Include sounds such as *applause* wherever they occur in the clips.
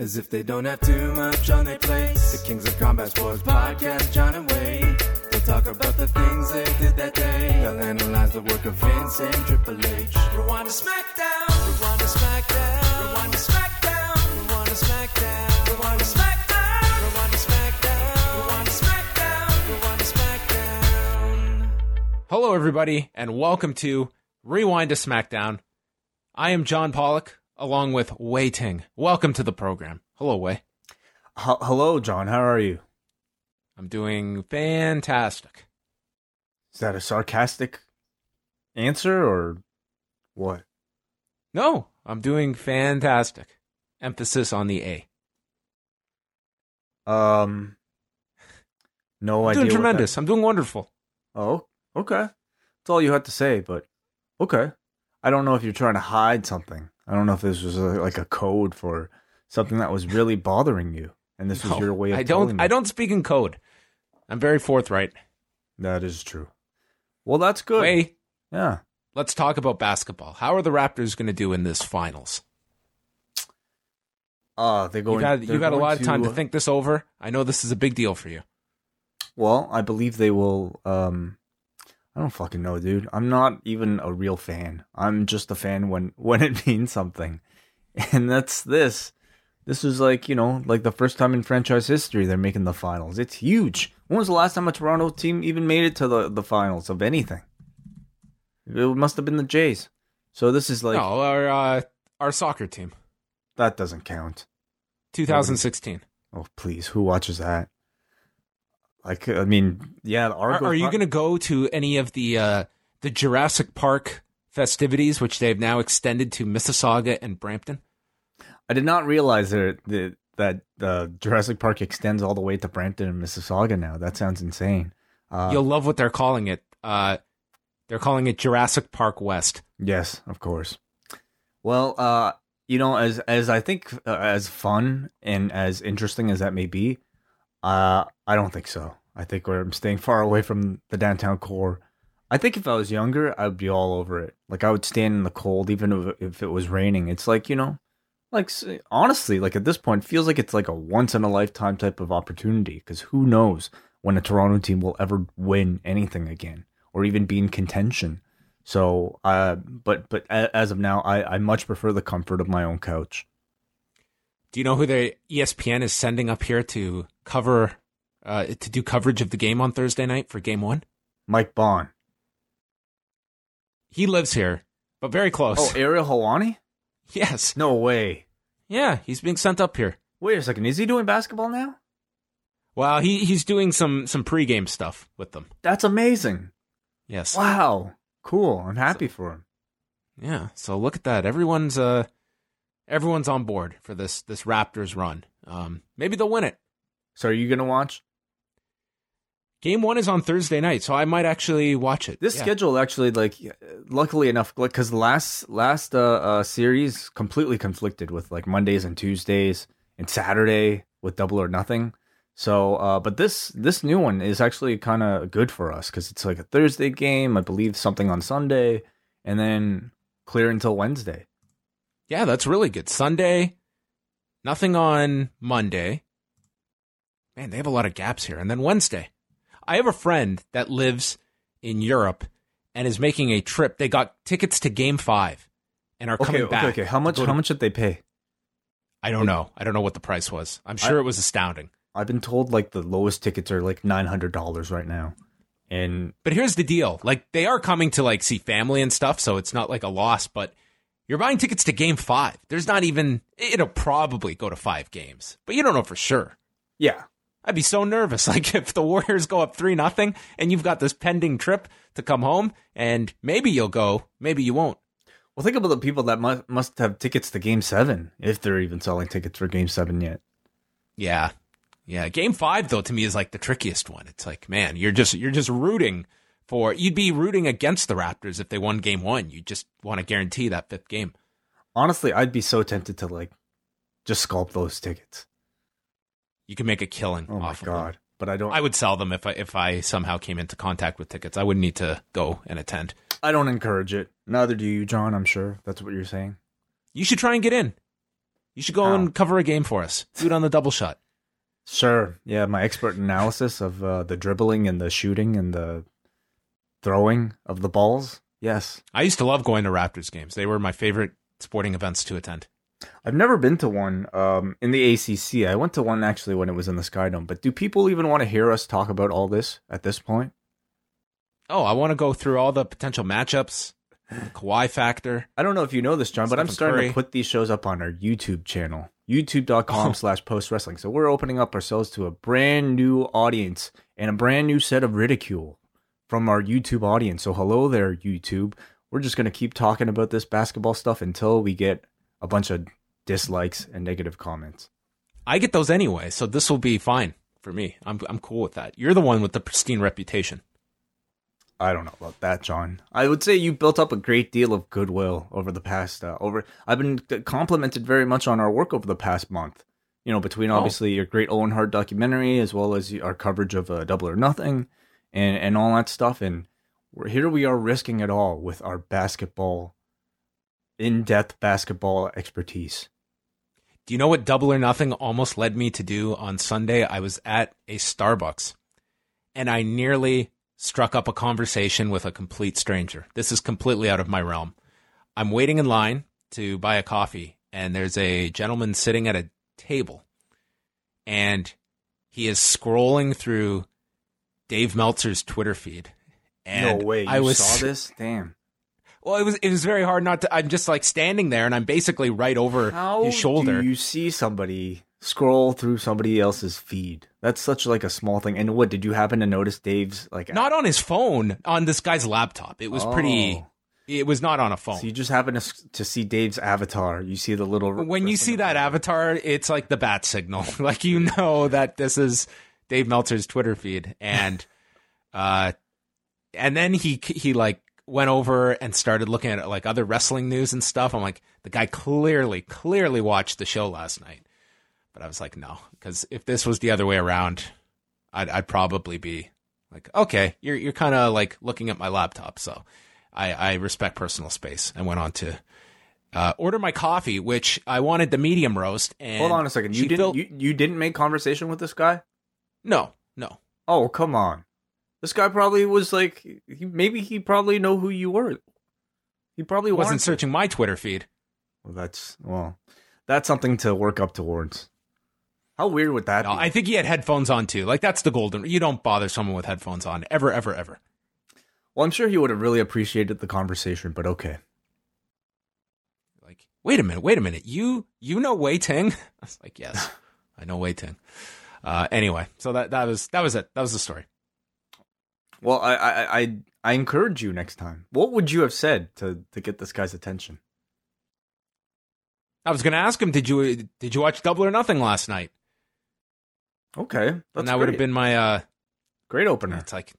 As if they don't have too much on their plate. The Kings of Combat Sports Podcast, John and Wade. They'll talk about the things they did that day. They'll analyze the work of Vince and Triple H. Rewind to SmackDown. Rewind to SmackDown. Rewind to SmackDown. Rewind to SmackDown. Rewind to SmackDown. Rewind to SmackDown. Rewind to SmackDown. Rewind to SmackDown. Hello, everybody, and welcome to Rewind to SmackDown. I am John Pollock, along with Wai Ting. Welcome to the program. Hello, Wai. H- hello, John. How are you? I'm doing fantastic. Is that a sarcastic answer or what? No, I'm doing fantastic. Emphasis on the A. Um, no I'm idea. doing tremendous. I'm doing wonderful. oh, okay. That's all you had to say, but okay. I don't know if you're trying to hide something. I don't know if this was a, like a code for something that was really bothering you, and this was your way of I don't. me. I don't speak in code. I'm very forthright. That is true. Well, that's good. Wai, Yeah. let's talk about basketball. How are the Raptors going to do in this finals? Uh, they go. You got, you've had a lot of time to think this over. I know this is a big deal for you. Well, I believe they will. Um, I don't fucking know, dude. I'm not even a real fan. I'm just a fan when *laughs* when it means something, and that's this. This was like you know, like the first time in franchise history they're making the finals. It's huge. When was the last time a Toronto team even made it to the the finals of anything? It must have been the Jays. So this is like no, our uh, our soccer team, that doesn't count. 2016. Oh please, who watches that? Like I mean, yeah. the Are, are you going to go to any of the uh, the Jurassic Park festivities, which they've now extended to Mississauga and Brampton? I did not realize that that that uh, Jurassic Park extends all the way to Brampton and Mississauga now. That sounds insane. Uh, You'll love what they're calling it. Uh, they're calling it Jurassic Park West. yes, of course. Well, uh, you know, as as I think uh, as fun and as interesting as that may be, uh, I don't think so. I think I'm staying far away from the downtown core. I think if I was younger, I'd be all over it. Like I would stand in the cold, even if, it was raining. It's like you know, like honestly, like at this point, feels like it's like a once in a lifetime type of opportunity. Because who knows when a Toronto team will ever win anything again, or even be in contention. So, uh, but but as of now, I I much prefer the comfort of my own couch. Do you know who the ESPN is sending up here to cover uh, to do coverage of the game on Thursday night for Game One? Mike Bond. He lives here, but very close. Oh, Ariel Helwani? *laughs* yes, No way. yeah, he's being sent up here. Wait a second. Is he doing basketball now? Well, he he's doing some some pregame stuff with them. That's amazing. Yes. Wow. Cool. I'm happy for him. Yeah. So look at that. Everyone's uh everyone's on board for this this Raptors run. Um maybe they'll win it. So are you gonna watch Game 1 is on Thursday night, so I might actually watch it. this Yeah. schedule? Actually, like, luckily enough, like, because last last uh, uh series completely conflicted with like Mondays and Tuesdays and Saturday with Double or Nothing. So, uh, but this this new one is actually kind of good for us because it's like a Thursday game, I believe, something on Sunday, and then clear until Wednesday. Yeah, that's really good. Sunday, nothing on Monday. Man, they have a lot of gaps here. And then Wednesday. I have a friend that lives in Europe and is making a trip. They got tickets to game 5 and are Okay, coming okay, back. okay. How much? How much did they pay? I don't know. I don't know what the price was. I'm sure it was astounding. I've been told like the lowest tickets are like nine hundred dollars right now, and But here's the deal. Like they are coming to like see family and stuff, so it's not like a loss, but you're buying tickets to game 5. There's not even it'll probably go to 5 games, but you don't know for sure. yeah, I'd be so nervous. *laughs* Like if the Warriors go up 3 nothing and you've got this pending trip to come home and maybe you'll go, maybe you won't. Well, think about the people that must must have tickets to Game Seven, if they're even selling tickets for Game Seven yet. Yeah. Yeah, game 5 though to me is like the trickiest one. It's like, man, you're just you're just rooting for you'd be rooting against the Raptors if they won game 1. You just want to guarantee that fifth game. Honestly, I'd be so tempted to like just scalp those tickets. You can make a killing Oh my off of them. god! But I don't. I would sell them if I if I somehow came into contact with tickets. I wouldn't need to go and attend. I don't encourage it. Neither do you, John. I'm sure that's what you're saying. You should try and get in. You You should go How? and cover a game for us. Do it on the double shot. Sure. Yeah, my expert analysis of uh, the dribbling and the shooting and the throwing of the balls. Yes. I used to love going to Raptors games. They were my favorite sporting events to attend. I've never been to one um, in the ACC. I went to one actually when it was in the Sky Dome. But do people even want to hear us talk about all this at this point? Oh, I want to go through all the potential matchups, the Kawhi factor. I don't know if you know this, John, but I'm starting Curry. to put these shows up on our YouTube channel, youtube.com Oh. slash post wrestling. So we're opening up ourselves to a brand new audience and a brand new set of ridicule from our YouTube audience. So hello there, YouTube. We're just going to keep talking about this basketball stuff until we get a bunch of dislikes and negative comments. I get those anyway, so this will be fine for me. I'm I'm cool with that. You're the one with the pristine reputation. I don't know about that, John. I would say you built up a great deal of goodwill over the past uh, over. I've been complimented very much on our work over the past month. You know, between Oh. obviously your great Owen Hart documentary as well as our coverage of uh, Double or Nothing, and and all that stuff. And we're here. We are risking it all with our basketball, in-depth basketball expertise. Do you know what Double or Nothing almost led me to do on Sunday? I was at a Starbucks and I nearly struck up a conversation with a complete stranger. This is completely out of my realm. I'm waiting in line to buy a coffee and there's a gentleman sitting at a table and he is scrolling through Dave Meltzer's Twitter feed. And no way! You I was saw this? Damn! Well, it was it was very hard not to. I'm just like standing there, and I'm basically right over How his shoulder. do you see somebody scroll through somebody else's feed? That's such like a small thing. And what did you happen to notice Dave's like? Not on his phone, on this guy's laptop. It was pretty. Oh. It was not on a phone. So you just happen to to see Dave's avatar. You see the little. when you see that avatar, it's like the bat signal. *laughs* like you know that this is Dave Meltzer's Twitter feed, and uh, and then he he like went over and started looking at like other wrestling news and stuff. I'm like, the guy clearly clearly watched the show last night, but I was like, no, because if this was the other way around, I'd I'd probably be like, okay, you're you're kind of like looking at my laptop, so. I, I respect personal space and went on to uh, order my coffee, which I wanted the medium roast. And Hold on a second. You didn't. filled- You, you didn't make conversation with this guy. no, no. Oh come on! This guy probably was like. He, maybe he probably know who you were. He probably wasn't wanted- searching my Twitter feed. Well, that's well. That's something to work up towards. How weird would that No, be? I think he had headphones on too. Like that's the golden. You don't bother someone with headphones on ever, ever, ever. well, I'm sure he would have really appreciated the conversation, but okay. Like, wait a minute, wait a minute. You you know Wai Ting? *laughs* I was like, yes, *laughs* I know Wai Ting. Uh, anyway, so that that was that was it. That was the story. Well, I, I, I, I encourage you next time. What would you have said to to get this guy's attention? I was going to ask him, did you did you watch Double or Nothing last night? Okay, that's and that would have been my uh, great opener. It's like,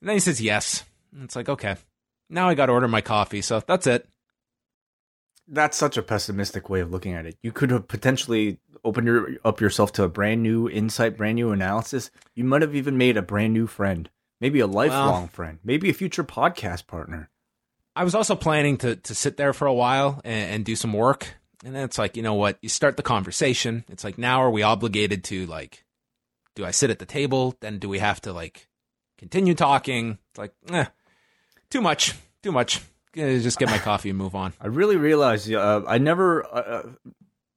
and then he says yes. And it's like, okay, now I got to order my coffee. So that's it. That's such a pessimistic way of looking at it. You could have potentially opened your, up yourself to a brand new insight, brand new analysis. You might have even made a brand new friend, maybe a lifelong friend, maybe a future podcast partner. I was also planning to to sit there for a while and, and do some work. And then it's like, you know what? You start the conversation. It's like, now are we obligated to like, do I sit at the table? Then do we have to like continue talking? It's like, eh, too much, too much. Just get my *laughs* coffee and move on. I really realized uh, I never uh, uh,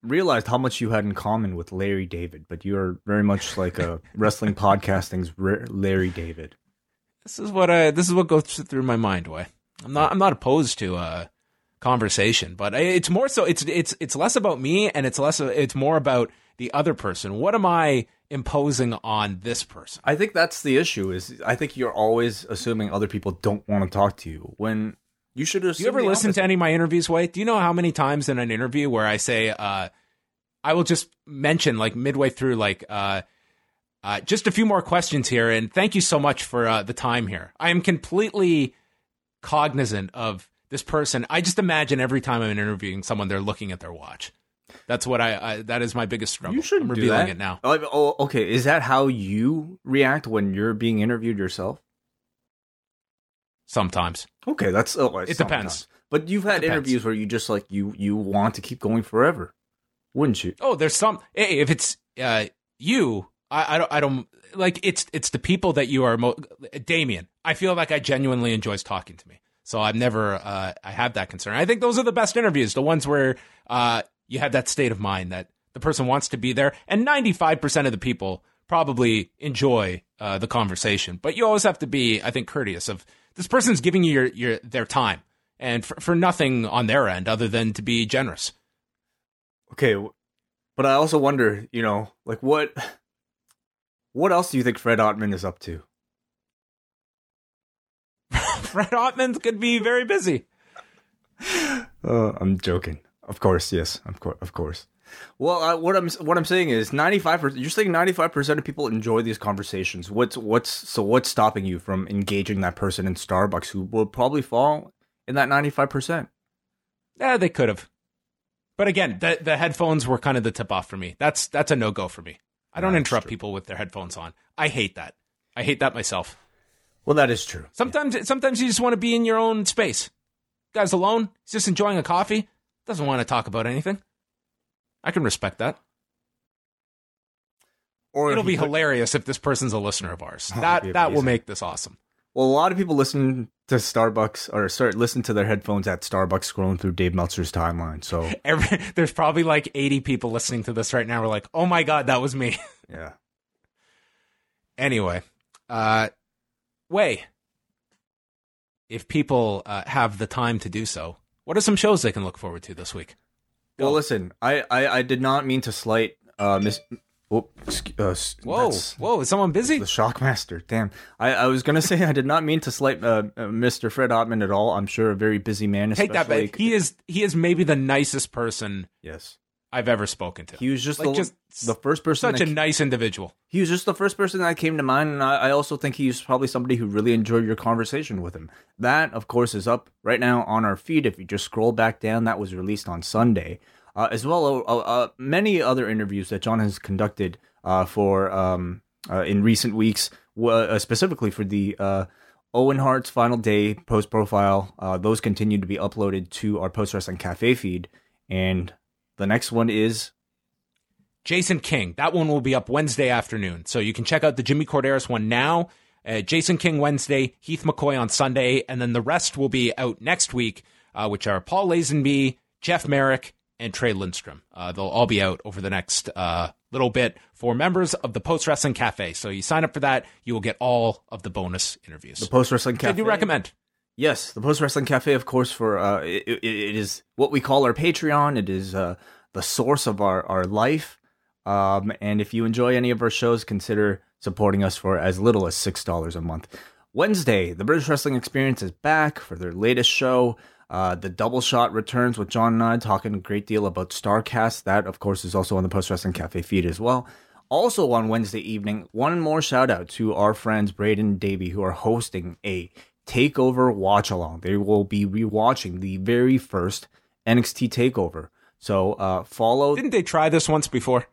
realized how much you had in common with Larry David, but you are very much like a *laughs* wrestling podcasting's Larry David. This is what I. This is what goes through my mind. Way I'm not. I'm not opposed to uh conversation, but it's more so. It's it's it's less about me, and it's less. It's more about the other person. What am I imposing on this person? I think that's the issue. Is I think you're always assuming other people don't want to talk to you when you should. You ever listen to any of my interviews? Way do you know how many times in an interview where I say, uh, I will just mention like midway through, like. uh uh, just a few more questions here, and thank you so much for uh, the time here. I am completely cognizant of this person. I just imagine every time I'm interviewing someone, they're looking at their watch. That's what I. I that is my biggest struggle. You shouldn't I'm do revealing that. it now. Oh, oh, okay. Is that how you react when you're being interviewed yourself? Sometimes Okay, that's oh, it's It depends. But you've had interviews where you just like you you want to keep going forever. Wouldn't you? Oh, there's some. Hey, if it's uh, you, I, I don't. I don't like. It's it's the people that you are. Mo- Damian, I feel like I genuinely enjoys talking to me. So I've never. Uh, I have that concern. I think those are the best interviews. The ones where uh, you have that state of mind that the person wants to be there, and 95 percent of the people probably enjoy uh, the conversation. But you always have to be, I think, courteous of this person's giving you your, your their time and for, for nothing on their end other than to be generous. Okay, but I also wonder, you know, like what what else do you think Fred Ottman is up to? *laughs* Fred Ottman could be very busy. Uh, I'm joking. Of course, yes, of course, of course. Well, uh, what I'm what I'm saying is 95. percent You're saying 95 percent of people enjoy these conversations. What's what's so what's stopping you from engaging that person in Starbucks who will probably fall in that 95 percent? Yeah, they could have. But again, the the headphones were kind of the tip off for me. That's that's a no go for me. I don't That's interrupt true. people with their headphones on. I hate that. I hate that myself. Well, that is true. Sometimes sometimes you just want to be in your own space. Guy's alone. He's just enjoying a coffee. Doesn't want to talk about anything. I can respect that. Or It'll be hilarious if this person's a listener of ours. Oh, that that will make this awesome. Well, a lot of people listen to Starbucks or start listen to their headphones at Starbucks scrolling through Dave Meltzer's timeline. So *laughs* Every, there's probably like 80 people listening to this right now. We're like, oh my god, that was me. *laughs* yeah. Anyway, uh, way. If people uh, have the time to do so, what are some shows they can look forward to this week? Well, listen, I, I I did not mean to slight uh Miss. Oh, uh, Whoa, whoa, is someone busy? The Shockmaster. Damn. I, I was gonna say I did not mean to slight uh, uh, Mr. Fred Ottman at all. I'm sure a very busy man. Take that back. He is he is maybe the nicest person Yes. I've ever spoken to. He was just Like, the, just the first person. Such a nice individual. he was just the first person that came to mind, and I, I also think he's probably somebody who really enjoyed your conversation with him. That, of course, is up right now on our feed. If you just scroll back down, that was released on Sunday, uh, as well uh, uh, many other interviews that John has conducted uh, for um, uh, in recent weeks, uh, specifically for the uh, Owen Hart's final day post profile. Uh, those continue to be uploaded to our Post Wrestling Cafe feed, and the next one is Jason King. That one will be up Wednesday afternoon. So you can check out the Jimmy Korderas one now. Uh, Jason King Wednesday, Heath McCoy on Sunday, and then the rest will be out next week, uh, which are Paul Lazenby, Jeff Merrick, and Trey Lindstrom. Uh, they'll all be out over the next uh, little bit for members of the Post Wrestling Cafe. So you sign up for that, you will get all of the bonus interviews. the Post Wrestling Cafe. I do recommend. Yes, the Post Wrestling Cafe, of course, for uh, it, it, it is what we call our Patreon. It is uh, the source of our our life. Um, and if you enjoy any of our shows, consider supporting us for as little as six dollars a month. Wednesday, the British Wrestling Experience is back for their latest show. Uh, the Double Shot returns with John and I talking a great deal about Starcast. That, of course, is also on the Post Wrestling Cafe feed as well. Also on Wednesday evening, one more shout out to our friends Braden and Davey who are hosting a takeover watch along. They will be rewatching the very first NXT takeover. So uh follow Didn't they try this once before?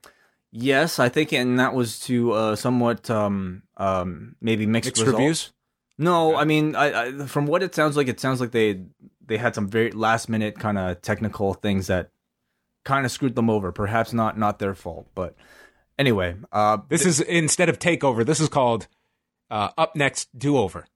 Yes, I think and that was to uh somewhat um um maybe mixed, Mixed results. reviews? No, I mean I, I from what it sounds like it sounds like they they had some very last minute kind of technical things that kind of screwed them over. Perhaps not not their fault, but anyway, uh This is instead of takeover, this is called uh, Up Next Do Over.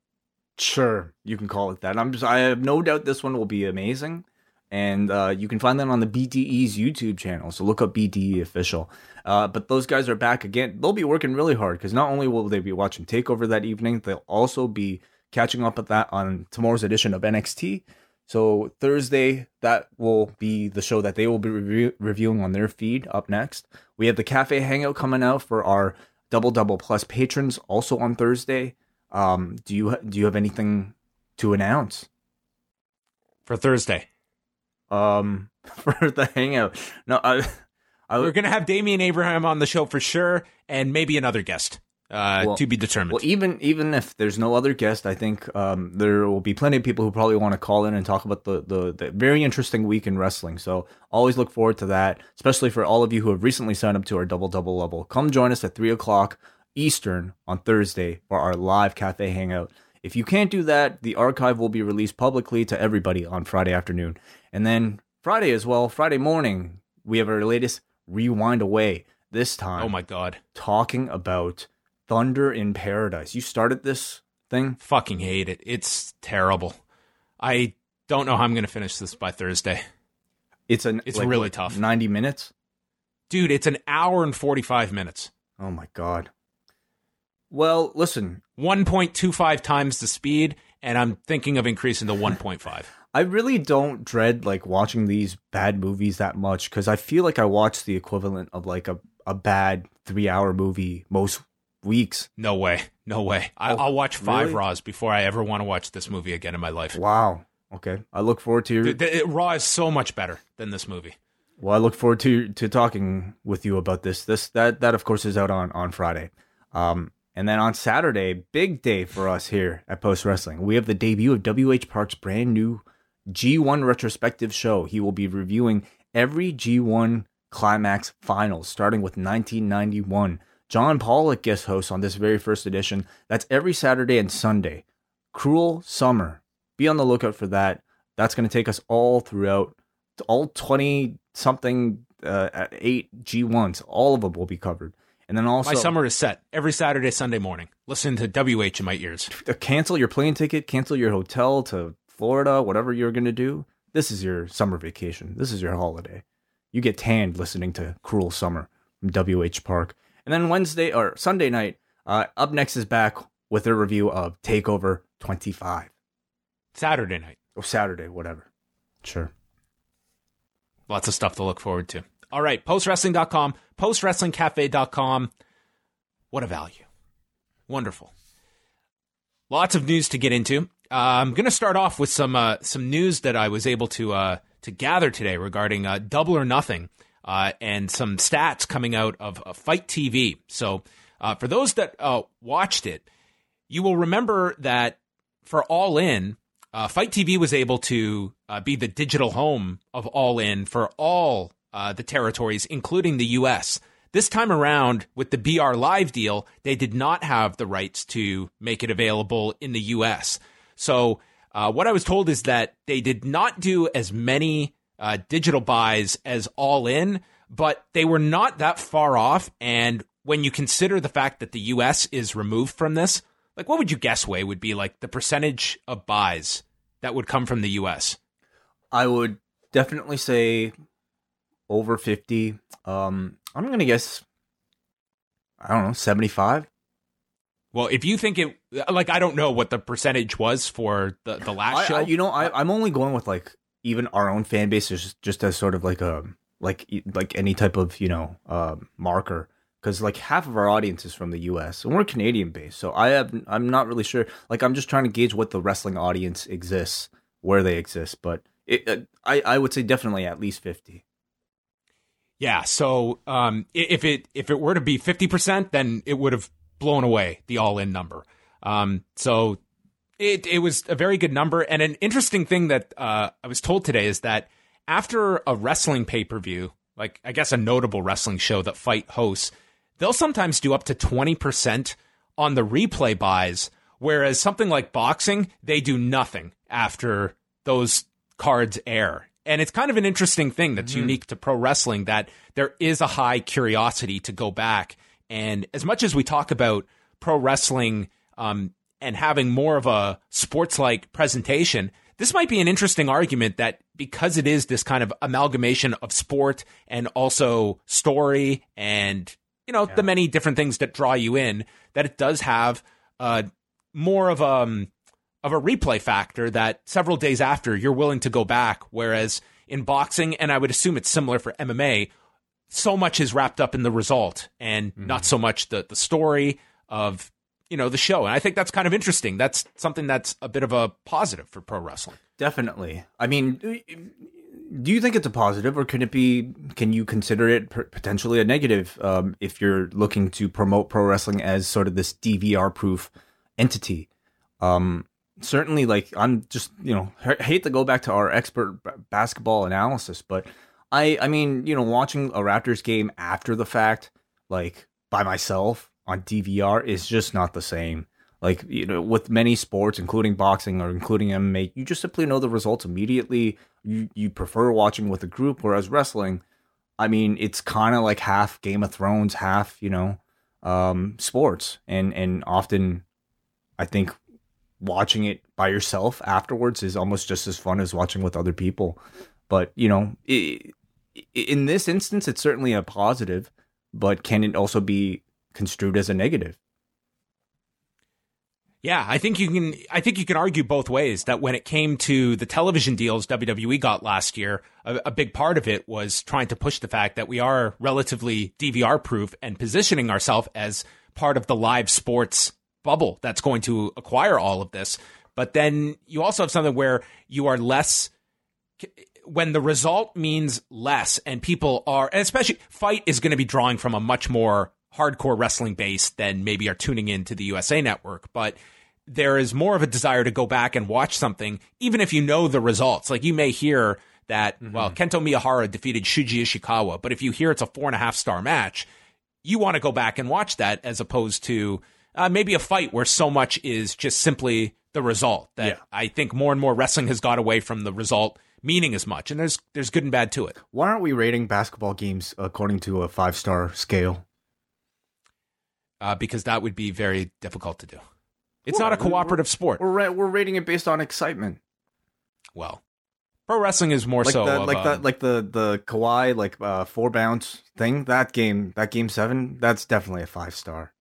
Sure, you can call it that. I'm just, I have no doubt this one will be amazing, and uh, you can find that on the BTE's YouTube channel. So look up BTE official. Uh, but those guys are back again. They'll be working really hard because not only will they be watching Takeover that evening, they'll also be catching up with that on tomorrow's edition of NXT. So Thursday, that will be the show that they will be review- reviewing on their feed up next. We have the Cafe Hangout coming out for our Double Double Plus patrons also on Thursday. Um, do you do you have anything to announce for Thursday. um, *laughs* for the Hangout? No, I, I We're going to have Damian Abraham on the show for sure, and maybe another guest uh, Well- to be determined. Well, even even if there's no other guest, I think um, there will be plenty of people who probably want to call in and talk about the, the the very interesting week in wrestling. So always look forward to that, especially for all of you who have recently signed up to our double double level. Come join us at three o'clock Eastern on Thursday for our live cafe hangout. If you can't do that, the archive will be released publicly to everybody on Friday afternoon, and then Friday as well. Friday morning, we have our latest rewind away this time. Oh my god. Talking about Thunder in Paradise. You started this thing? Fucking hate it. It's terrible. I don't know how I'm going to finish this by Thursday. It's an It's like, really what, tough. 90 minutes? Dude, it's an hour and 45 minutes. Oh my god. Well, listen, 1.25 times the speed, and I'm thinking of increasing to 1.5. *laughs* I really don't dread like watching these bad movies that much because I feel like I watch the equivalent of like a, a bad three hour movie most weeks. No way. No way. I, Oh, I'll watch five really? Raws before I ever want to watch this movie again in my life. Wow. Okay. I look forward to your, The, the, Raw is so much better than this movie. well, I look forward to to talking with you about this. This that that of course is out on on Friday. Um and then on Saturday, big day for us here at Post Wrestling. We have the debut of WH Park's brand new G1 retrospective show. He will be reviewing every G1 Climax finals starting with 1991. John Pollock guest hosts on this very first edition. That's every Saturday and Sunday. Cruel Summer. Be on the lookout for that. That's going to take us all throughout all 20 something uh, at 8 G1s. All of them will be covered. And then also My summer is set every Saturday, Sunday morning. Listen to WH in my ears. cancel your plane ticket, cancel your hotel to Florida, whatever you're going to do. This is your summer vacation. This is your holiday. You get tanned listening to Cruel Summer from WH Park. And then Wednesday or Sunday night, uh, up next is back with a review of Takeover 25 Saturday night. or Saturday, whatever. Sure. Lots of stuff to look forward to. All right, postwrestling.com, postwrestlingcafe.com. What a value. Wonderful. Lots of news to get into. Uh, I'm going to start off with some uh, some news that I was able to uh, to gather today regarding uh, Double or Nothing uh, and some stats coming out of uh, FITE TV. So, uh, for those that uh, watched it, you will remember that for All In, uh, FITE TV was able to uh, be the digital home of All In for all the territories, including the U.S. This time around, with the BR Live deal, they did not have the rights to make it available in the U.S. So, what I was told is that they did not do as many uh, digital buys as All In, but they were not that far off. And when you consider the fact that the U.S. is removed from this, like what would you guess, Way, would be like the percentage of buys that would come from the U.S.? I would definitely say over 50. Um, I'm going to guess, I don't know, 75. Well, if you think it, like I don't know what the percentage was for the the last I, show. I, you know, I, I'm only going with like even our own fan base just just as sort of like a like like any type of you know um, marker because like half of our audience is from the U.S. and we're Canadian based, so I have I'm not really sure. Like I'm just trying to gauge what the wrestling audience exists, where they exist, but it, uh, I I would say definitely at least fifty. Yeah. So um, if it if it were to be fifty percent, then it would have blown away the all in number. Um, so it it was a very good number, and an interesting thing that uh, I was told today is that after a wrestling pay per view, like I guess a notable wrestling show that FITE hosts, they'll sometimes do up to twenty percent on the replay buys, whereas something like boxing, they do nothing after those cards air. And it's kind of an interesting thing that's unique to pro wrestling that there is a high curiosity to go back. And as much as we talk about pro wrestling um, and having more of a sports like presentation, this might be an interesting argument that because it is this kind of amalgamation of sport and also story and you know the many different things that draw you in, that it does have uh, more of um of a replay factor that several days after you're willing to go back. Whereas in boxing, and I would assume it's similar for MMA, so much is wrapped up in the result and not so much the the story of you know the show. And I think that's kind of interesting. That's something that's a bit of a positive for pro wrestling. Definitely. I mean, do you think it's a positive, or can it be? Can you consider it potentially a negative um, if you're looking to promote pro wrestling as sort of this DVR proof entity? Um, certainly, like I'm just you know hate to go back to our expert basketball analysis, but I I mean you know watching a Raptors game after the fact, like by myself on DVR is just not the same. Like you know, with many sports, including boxing or including MMA, you just simply know the results immediately. You you prefer watching with a group, whereas wrestling, I mean, it's kind of like half Game of Thrones, half you know, um, sports, and and often, I think watching it by yourself afterwards is almost just as fun as watching with other people. But you know, it, in this instance, it's certainly a positive, but can it also be construed as a negative? Yeah, I think you can. I think you can argue both ways. That when it came to the television deals WWE got last year, a, a big part of it was trying to push the fact that we are relatively DVR proof and positioning ourselves as part of the live sports bubble that's going to acquire all of this. But then you also have something where you are less when the result means less and people are and especially FITE is going to be drawing from a much more hardcore wrestling base than maybe are tuning into the USA network, but there is more of a desire to go back and watch something, even if you know the results. Like you may hear that, mm-hmm. well, Kento Miyahara defeated Shuji Ishikawa, but if you hear it's a four and a half star match, you want to go back and watch that as opposed to uh, maybe a fight where so much is just simply the result. That yeah. I think more and more wrestling has got away from the result meaning as much, and there's there's good and bad to it. Why aren't we rating basketball games according to a five star scale? Uh, because that would be very difficult to do. It's well, not a cooperative we're, sport. We're we're rating it based on excitement. Well, pro wrestling is more like so the, of, like the like the the Kawhi like uh, four bounce thing. That game, that game seven, that's definitely a five star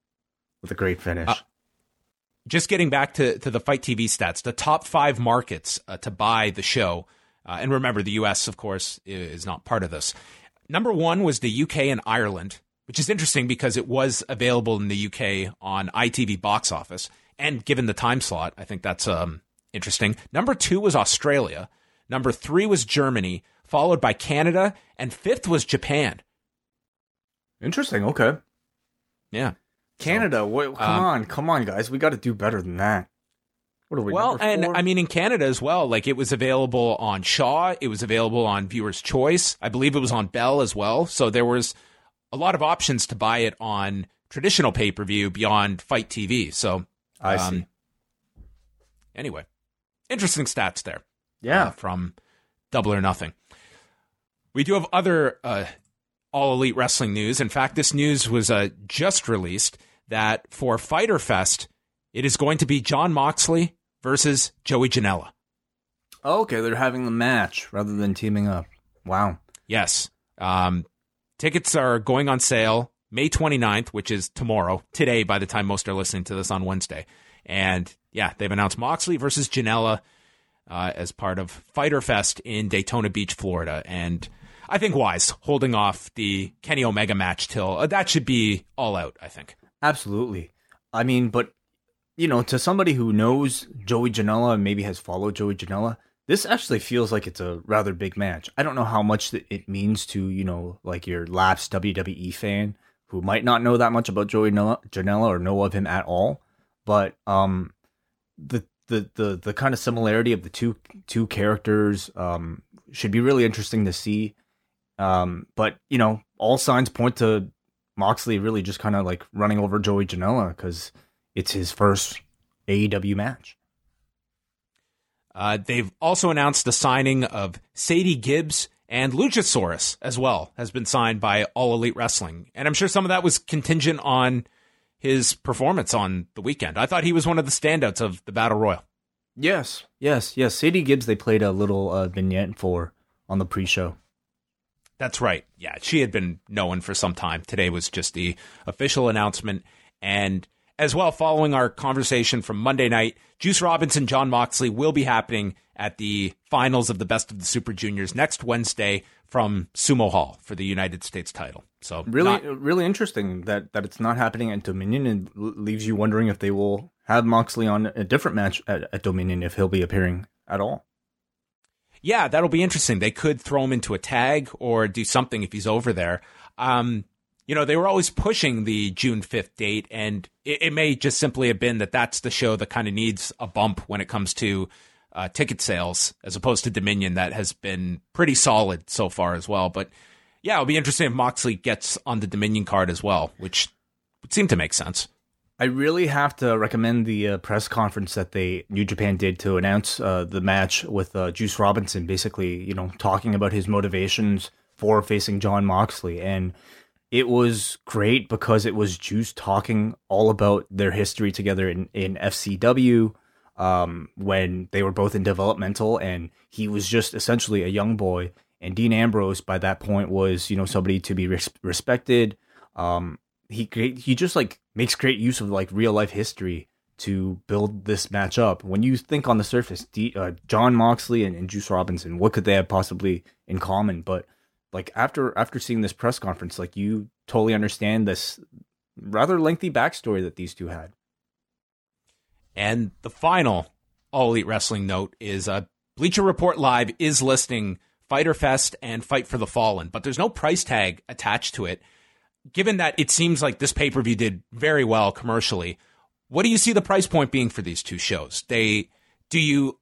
with a great finish. Uh, just getting back to to the FITE TV stats, the top five markets uh, to buy the show, uh, and remember the U.S. of course is not part of this. Number one was the UK and Ireland which is interesting because it was available in the UK on ITV box office. And given the time slot, I think that's um, interesting. Number two was Australia. Number three was Germany, followed by Canada, and fifth was Japan. Interesting. Okay. Yeah. Canada. So, wait, come um, on, come on, guys. We got to do better than that. What are we? Well, and I mean in Canada as well. Like it was available on Shaw. It was available on Viewers Choice. I believe it was on Bell as well. So there was a lot of options to buy it on traditional pay per view beyond FITE TV. So I um, see. Anyway, interesting stats there. Yeah, uh, from Double or Nothing. We do have other uh, All Elite Wrestling news. In fact, this news was uh, just released that for Fyter Fest, it is going to be Jon Moxley versus Joey Janela. okay, they're having the match rather than teaming up. Wow. Yes. Um, Tickets are going on sale May 29th, which is tomorrow, today, by the time most are listening to this on Wednesday. And yeah, they've announced Moxley versus Janela uh, as part of Fyter Fest in Daytona Beach, Florida. And I think wise holding off the Kenny Omega match till uh, that should be all out, I think. Absolutely. I mean, but, you know, to somebody who knows Joey Janela and maybe has followed Joey Janela, this actually feels like it's a rather big match. I don't know how much it means to, you know, like your lapsed WWE fan who might not know that much about Joey Janela or know of him at all, but um the the the the kind of similarity of the two two characters um should be really interesting to see. Um but, you know, all signs point to Moxley really just kind of like running over Joey Janela cuz it's his first AEW match. Uh, they've also announced the signing of Sadie Gibbs and Luchasaurus as well has been signed by All Elite Wrestling. And I'm sure some of that was contingent on his performance on the weekend. I thought he was one of the standouts of the Battle Royal. Yes, yes, yes. Sadie Gibbs, they played a little uh, vignette for on the pre show. That's right. Yeah, she had been known for some time. Today was just the official announcement. And as well, following our conversation from Monday night, Juice Robinson, Jon Moxley will be happening at the finals of the Best of the Super Juniors next Wednesday from Sumo Hall for the United States title. So really, not- really interesting that that it's not happening at Dominion and leaves you wondering if they will have Moxley on a different match at, at Dominion if he'll be appearing at all. Yeah, that'll be interesting. They could throw him into a tag or do something if he's over there. Um, you know, they were always pushing the June 5th date, and it, it may just simply have been that that's the show that kind of needs a bump when it comes to uh, ticket sales, as opposed to Dominion, that has been pretty solid so far as well. But yeah, it'll be interesting if Moxley gets on the Dominion card as well, which would seem to make sense. I really have to recommend the uh, press conference that they New Japan did to announce uh, the match with uh, Juice Robinson, basically, you know, talking about his motivations for facing Jon Moxley. And it was great because it was Juice talking all about their history together in, in FCW um, when they were both in developmental and he was just essentially a young boy. And Dean Ambrose by that point was, you know, somebody to be res- respected. Um, he he just like makes great use of like real life history to build this match up. When you think on the surface, D, uh, Jon Moxley and, and Juice Robinson, what could they have possibly in common? But like after after seeing this press conference, like you totally understand this rather lengthy backstory that these two had. And the final All Elite Wrestling note is uh, Bleacher Report Live is listing Fyter Fest and Fight for the Fallen, but there's no price tag attached to it. Given that it seems like this pay per view did very well commercially, what do you see the price point being for these two shows? They do you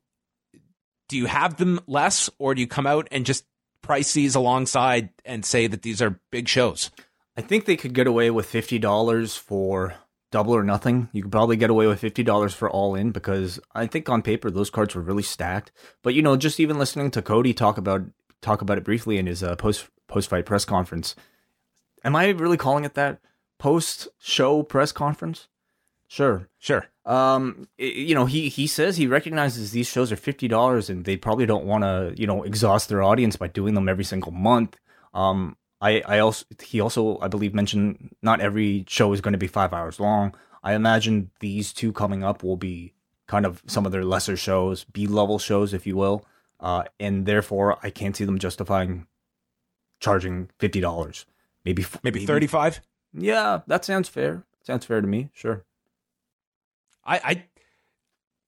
do you have them less, or do you come out and just price these alongside and say that these are big shows? I think they could get away with fifty dollars for double or nothing. You could probably get away with fifty dollars for all in because I think on paper those cards were really stacked. But you know, just even listening to Cody talk about talk about it briefly in his uh, post post fight press conference. Am I really calling it that post show press conference? Sure, sure. Um, you know, he he says he recognizes these shows are fifty dollars, and they probably don't want to, you know, exhaust their audience by doing them every single month. Um, I I also he also I believe mentioned not every show is going to be five hours long. I imagine these two coming up will be kind of some of their lesser shows, B level shows, if you will, uh, and therefore I can't see them justifying charging fifty dollars. Maybe maybe thirty five. Yeah, that sounds fair. Sounds fair to me. Sure. I, I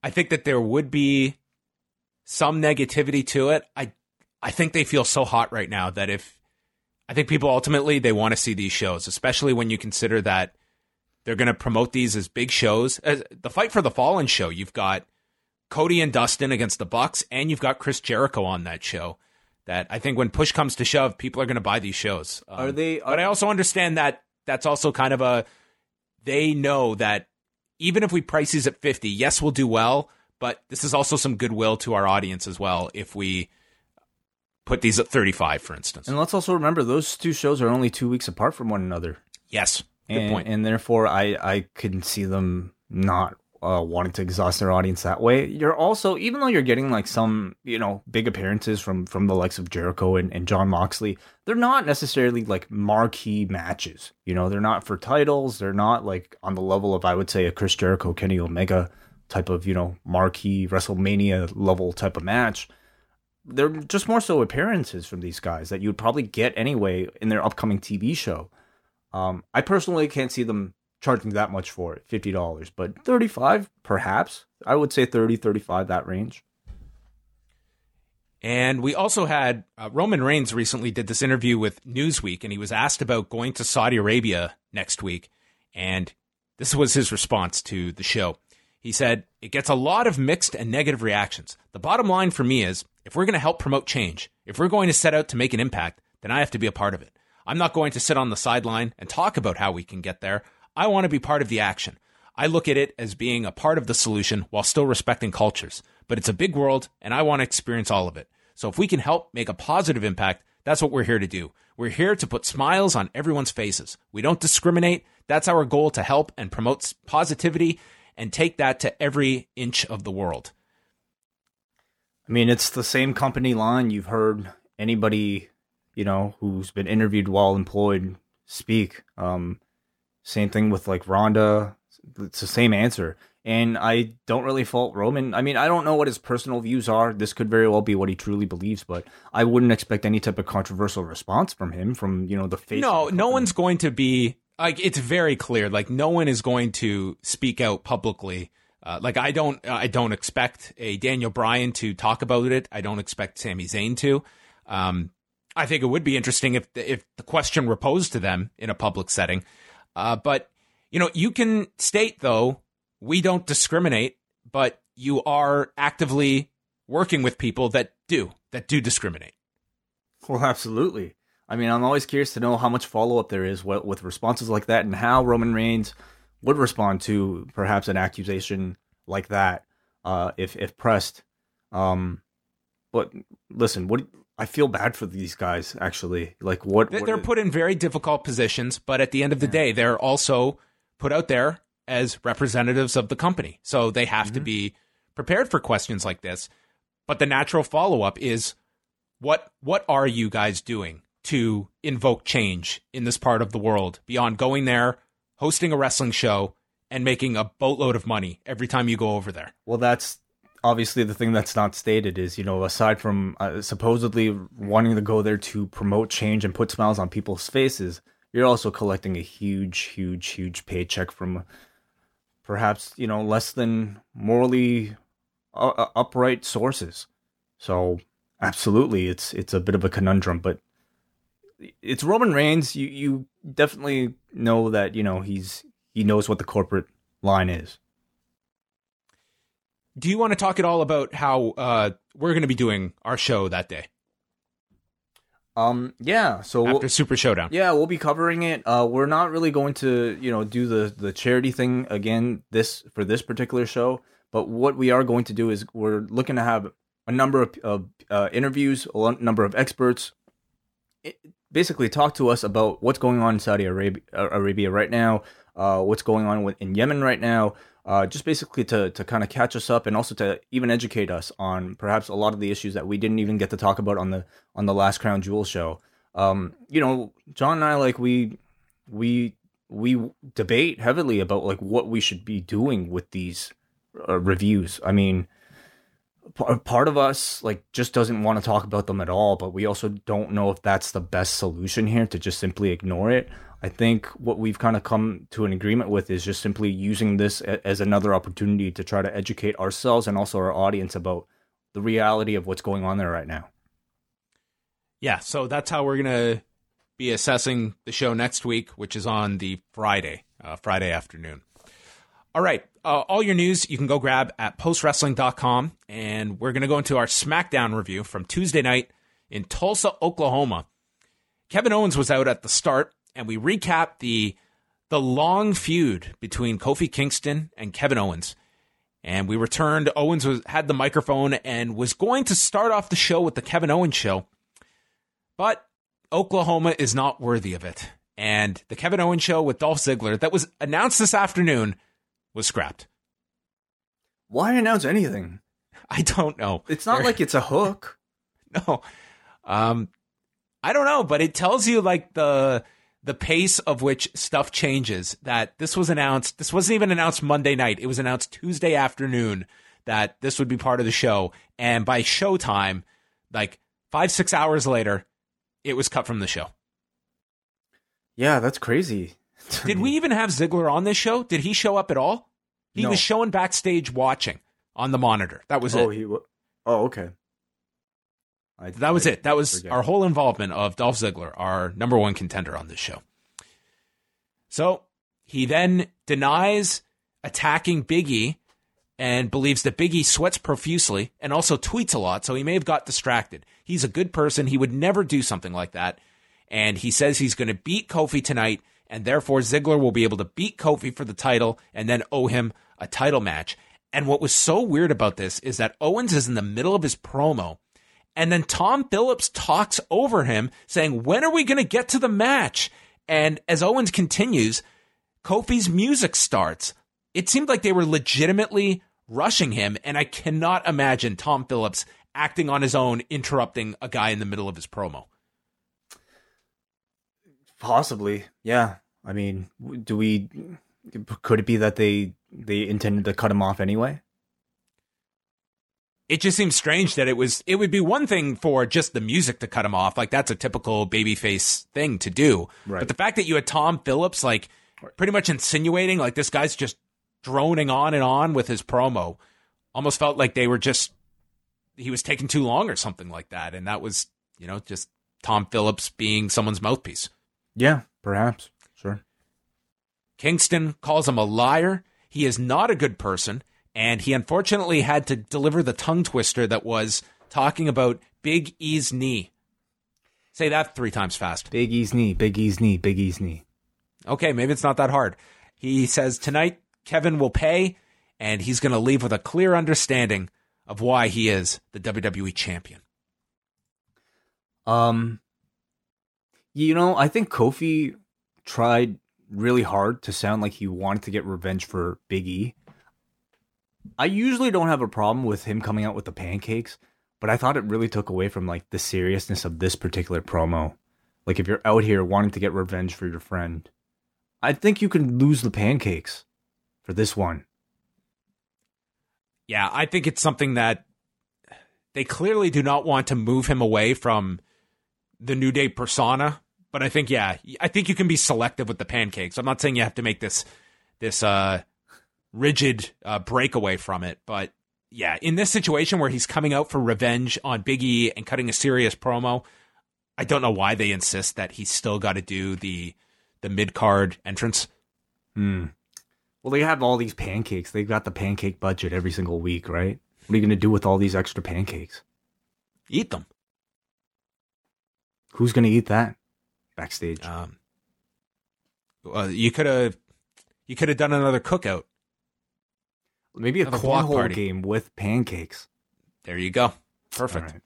I think that there would be some negativity to it. I I think they feel so hot right now that if I think people ultimately they want to see these shows, especially when you consider that they're going to promote these as big shows. As the Fight for the Fallen show, you've got Cody and Dustin against the Bucks, and you've got Chris Jericho on that show. That I think when push comes to shove, people are going to buy these shows. Um, are they? Are, but I also understand that that's also kind of a they know that even if we price these at 50, yes, we'll do well, but this is also some goodwill to our audience as well if we put these at 35, for instance. And let's also remember those two shows are only two weeks apart from one another. Yes. Good and, point. And therefore, I, I couldn't see them not uh, wanting to exhaust their audience that way. You're also, even though you're getting like some, you know, big appearances from from the likes of Jericho and, and Jon Moxley, they're not necessarily like marquee matches. You know, they're not for titles. They're not like on the level of I would say a Chris Jericho, Kenny Omega type of you know marquee WrestleMania level type of match. They're just more so appearances from these guys that you'd probably get anyway in their upcoming TV show. Um, I personally can't see them charging that much for it, $50, but 35 perhaps. I would say 30, 35 that range. And we also had uh, Roman Reigns recently did this interview with Newsweek, and he was asked about going to Saudi Arabia next week. And this was his response to the show. He said, It gets a lot of mixed and negative reactions. The bottom line for me is if we're going to help promote change, if we're going to set out to make an impact, then I have to be a part of it. I'm not going to sit on the sideline and talk about how we can get there. I want to be part of the action. I look at it as being a part of the solution while still respecting cultures. But it's a big world, and I want to experience all of it. So if we can help make a positive impact, that's what we're here to do. We're here to put smiles on everyone's faces. We don't discriminate. That's our goal to help and promote positivity and take that to every inch of the world. I mean, it's the same company line you've heard anybody, you know, who's been interviewed while employed speak. Um, same thing with like Ronda. It's the same answer. And I don't really fault Roman. I mean, I don't know what his personal views are. This could very well be what he truly believes, but I wouldn't expect any type of controversial response from him, from you know the face. No, no one's going to be like. It's very clear. Like no one is going to speak out publicly. Uh, like I don't, I don't expect a Daniel Bryan to talk about it. I don't expect Sami Zayn to. Um, I think it would be interesting if if the question were posed to them in a public setting. Uh, but you know, you can state though we don't discriminate, but you are actively working with people that do that do discriminate. Well, absolutely. I mean, I'm always curious to know how much follow up there is with responses like that, and how Roman Reigns would respond to perhaps an accusation like that uh, if if pressed. Um, but listen, what I feel bad for these guys. Actually, like what, They're, what they're put in very difficult positions, but at the end of the day, they're also put out there as representatives of the company. So they have to mm-hmm. be prepared for questions like this. But the natural follow up is what what are you guys doing to invoke change in this part of the world beyond going there, hosting a wrestling show, and making a boatload of money every time you go over there? Well, that's obviously the thing that's not stated is you know aside from uh, supposedly wanting to go there to promote change and put smiles on people's faces, you're also collecting a huge, huge, huge paycheck from perhaps you know less than morally uh, uh, upright sources. So absolutely, it's it's a bit of a conundrum, but it's Roman Reigns. You you definitely know that you know he's he knows what the corporate line is. Do you want to talk at all about how uh, we're going to be doing our show that day Um, yeah. So we'll- after Super Showdown? Yeah, we'll be covering it. Uh, we're not really going to, you know, do the the charity thing again this for this particular show. But what we are going to do is we're looking to have a number of, of uh, interviews, a number of experts, i- basically talk to us about what's going on in Saudi Arabia, uh, Arabia right now, uh, what's going on with, in Yemen right now. Uh, just basically to to kind of catch us up and also to even educate us on perhaps a lot of the issues that we didn't even get to talk about on the on the last Crown Jewel show. Um you know john and i like we we we debate heavily about like what we should be doing with these uh, reviews. I mean p- part of us like just doesn't want to talk about them at all but we also don't know if that's the best solution here to just simply ignore it i think what we've kind of come to an agreement with is just simply using this a- as another opportunity to try to educate ourselves and also our audience about the reality of what's going on there right now Yeah, so that's how we're gonna be assessing the show next week, which is on the Friday, uh, Friday afternoon. All right, uh, all your news you can go grab at postwrestling.com, and we're gonna go into our SmackDown review from Tuesday night in Tulsa, Oklahoma. Kevin Owens was out at the start, and we recap the the long feud between Kofi Kingston and Kevin Owens. And we returned. Owens was had the microphone and was going to start off the show with the Kevin Owens show. But Oklahoma is not worthy of it. And the Kevin Owens show with Dolph Ziggler that was announced this afternoon was scrapped. why announce anything *laughs* I don't know. It's not like it's a hook. *laughs* no. Um I don't know, but it tells you like the the pace of which stuff changes. That this was announced. This wasn't even announced Monday night. It was announced Tuesday afternoon that this would be part of the show. And by showtime, like five, six hours later, it was cut from the show. Yeah, that's crazy. *laughs* Did we even have Ziggler on this show? Did he show up at all? He No. was showing backstage watching on the monitor. That was Oh, it. he. wa- Oh, okay. I, That was I it. That was forget. our whole involvement of Dolph Ziggler, our number one contender on this show. So he then denies attacking Biggie and believes that Biggie sweats profusely and also tweets a lot. So he may have got distracted. He's a good person. He would never do something like that. And he says he's going to beat Kofi tonight, and therefore Ziggler will be able to beat Kofi for the title and then owe him a title match. And what was so weird about this is that Owens is in the middle of his promo, and then Tom Phillips talks over him, saying, When are we going to get to the match? And as Owens continues, Kofi's music starts. It seemed like they were legitimately rushing him, and I cannot imagine Tom Phillips acting on his own, interrupting a guy in the middle of his promo. Possibly, yeah. I mean, do we? Could it be that they they intended to cut him off anyway? It just seems strange that it was. It would be one thing for just the music to cut him off, like that's a typical babyface thing to do. Right. But the fact that you had Tom Phillips, like, pretty much insinuating like this guy's just droning on and on with his promo, almost felt like they were just he was taking too long or something like that, and that was you know just Tom Phillips being someone's mouthpiece. Yeah, perhaps. Sure. Kingston calls him a liar. He is not a good person, and he unfortunately had to deliver the tongue twister that was talking about Big E's knee. Say that three times fast. Big E's knee. Big E's knee. Big E's knee. Okay, maybe it's not that hard. He says tonight Kevin will pay, and he's going to leave with a clear understanding of why he is the WWE champion. Um, you know, I think Kofi tried really hard to sound like he wanted to get revenge for Big E. I usually don't have a problem with him coming out with the pancakes, but I thought it really took away from like the seriousness of this particular promo. Like if you're out here wanting to get revenge for your friend, I think you can lose the pancakes for this one. Yeah, I think it's something that they clearly do not want to move him away from the New Day persona. But I think, yeah, I think you can be selective with the pancakes. I'm not saying you have to make this this uh, rigid uh, breakaway from it, but yeah, in this situation where he's coming out for revenge on Biggie and cutting a serious promo, I don't know why they insist that he's still got to do the the mid card entrance. Hmm. Well, they have all these pancakes. They've got the pancake budget every single week, right? What are you going to do with all these extra pancakes? Eat them. Who's going to eat that backstage? Um, well, you could have you could have done another cookout. Maybe a cornhole party. game with pancakes. There you go. Perfect. Right.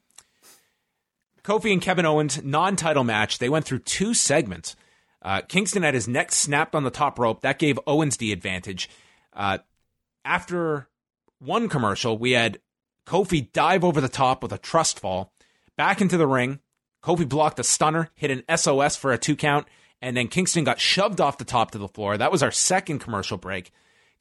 Kofi and Kevin Owens non-title match. They went through two segments. Uh, Kingston had his neck snapped on the top rope. That gave Owens the advantage. Uh, after one commercial, we had Kofi dive over the top with a trust fall, back into the ring. Kofi blocked a stunner, hit an SOS for a two count, and then Kingston got shoved off the top to the floor. That was our second commercial break.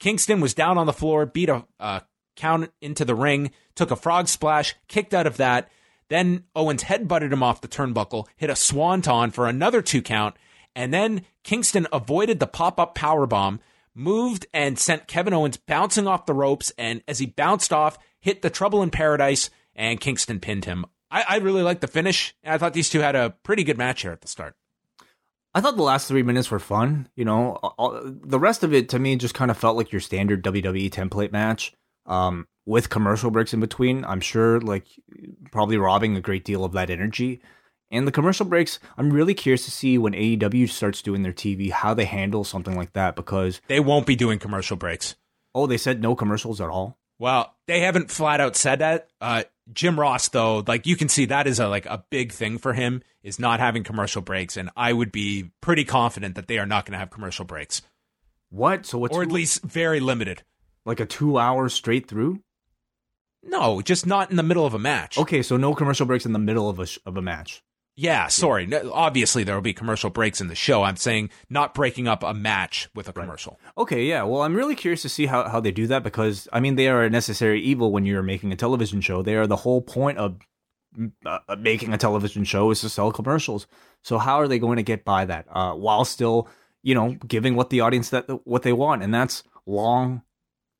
Kingston was down on the floor, beat a uh, count into the ring, took a frog splash, kicked out of that. Then Owens headbutted him off the turnbuckle, hit a swanton for another two count, and then Kingston avoided the pop up power bomb, moved and sent Kevin Owens bouncing off the ropes, and as he bounced off, hit the Trouble in Paradise, and Kingston pinned him. I, I really liked the finish. I thought these two had a pretty good match here at the start. I thought the last three minutes were fun. You know, all, the rest of it to me just kind of felt like your standard WWE template match, um, with commercial breaks in between. I'm sure, like, probably robbing a great deal of that energy. And the commercial breaks, I'm really curious to see when AEW starts doing their TV how they handle something like that because They won't be doing commercial breaks. oh, they said no commercials at all. Well, they haven't flat out said that. Uh, Jim Ross, though, like you can see, that is a like a big thing for him is not having commercial breaks, and I would be pretty confident that they are not going to have commercial breaks, What? So what's or at least very limited. like a two hours straight through? No, just not in the middle of a match. Okay, so no commercial breaks in the middle of a sh- of a match. Yeah, sorry. No, obviously, there will be commercial breaks in the show. I'm saying not breaking up a match with a commercial. Okay, yeah. Well, I'm really curious to see how, how they do that because I mean they are a necessary evil when you're making a television show. They are the whole point of uh, making a television show is to sell commercials. So how are they going to get by that uh, while still, you know, giving what the audience that what they want, and that's long,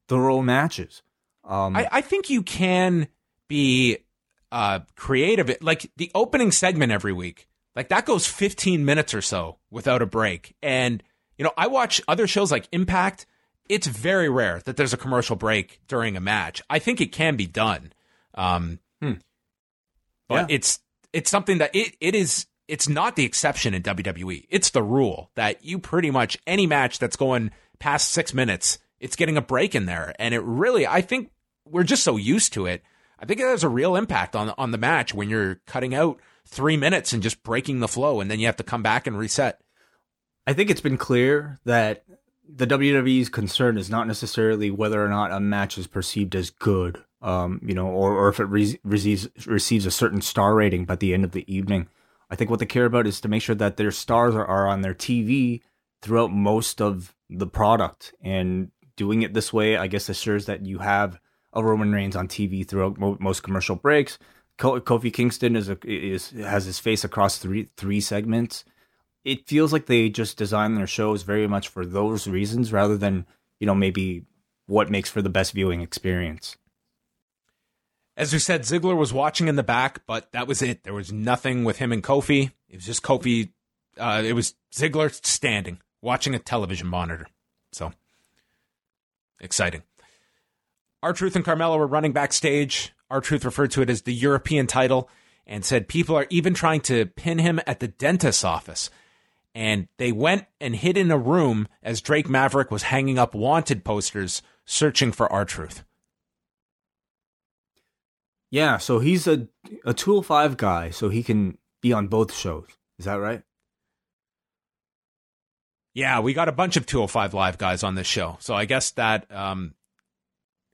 thorough matches. Um, I, I think you can be uh, creative. Like the opening segment every week, like that goes 15 minutes or so without a break. And, you know, I watch other shows like Impact. It's very rare that there's a commercial break during a match. I think it can be done. Um, Hmm. But Yeah. it's it's something that it, it is it's not the exception in WWE. It's the rule that you pretty much any match that's going past six minutes, it's getting a break in there. And it really I think we're just so used to it. I think it has a real impact on on the match when you're cutting out three minutes and just breaking the flow and then you have to come back and reset. I think it's been clear that the WWE's concern is not necessarily whether or not a match is perceived as good, um, you know, or, or if it re- receives receives a certain star rating by the end of the evening. I think what they care about is to make sure that their stars are, are on their TV throughout most of the product, and doing it this way, I guess, assures that you have a Roman Reigns on TV throughout mo- most commercial breaks. Ko- Kofi Kingston is a, is has his face across three three segments it feels like they just design their shows very much for those reasons rather than you know maybe what makes for the best viewing experience As we said, Ziggler was watching in the back, but that was it. There was nothing with him and Kofi. It was just Kofi. Uh, it was Ziggler standing, watching a television monitor. So exciting. R Truth and Carmella were running backstage. R Truth referred to it as the European title and said people are even trying to pin him at the dentist's office. And they went and hid in a room as Drake Maverick was hanging up wanted posters searching for R Truth. Yeah, so he's a a 205 guy, so he can be on both shows. Is that right? Yeah, we got a bunch of 205 live guys on this show. So I guess that um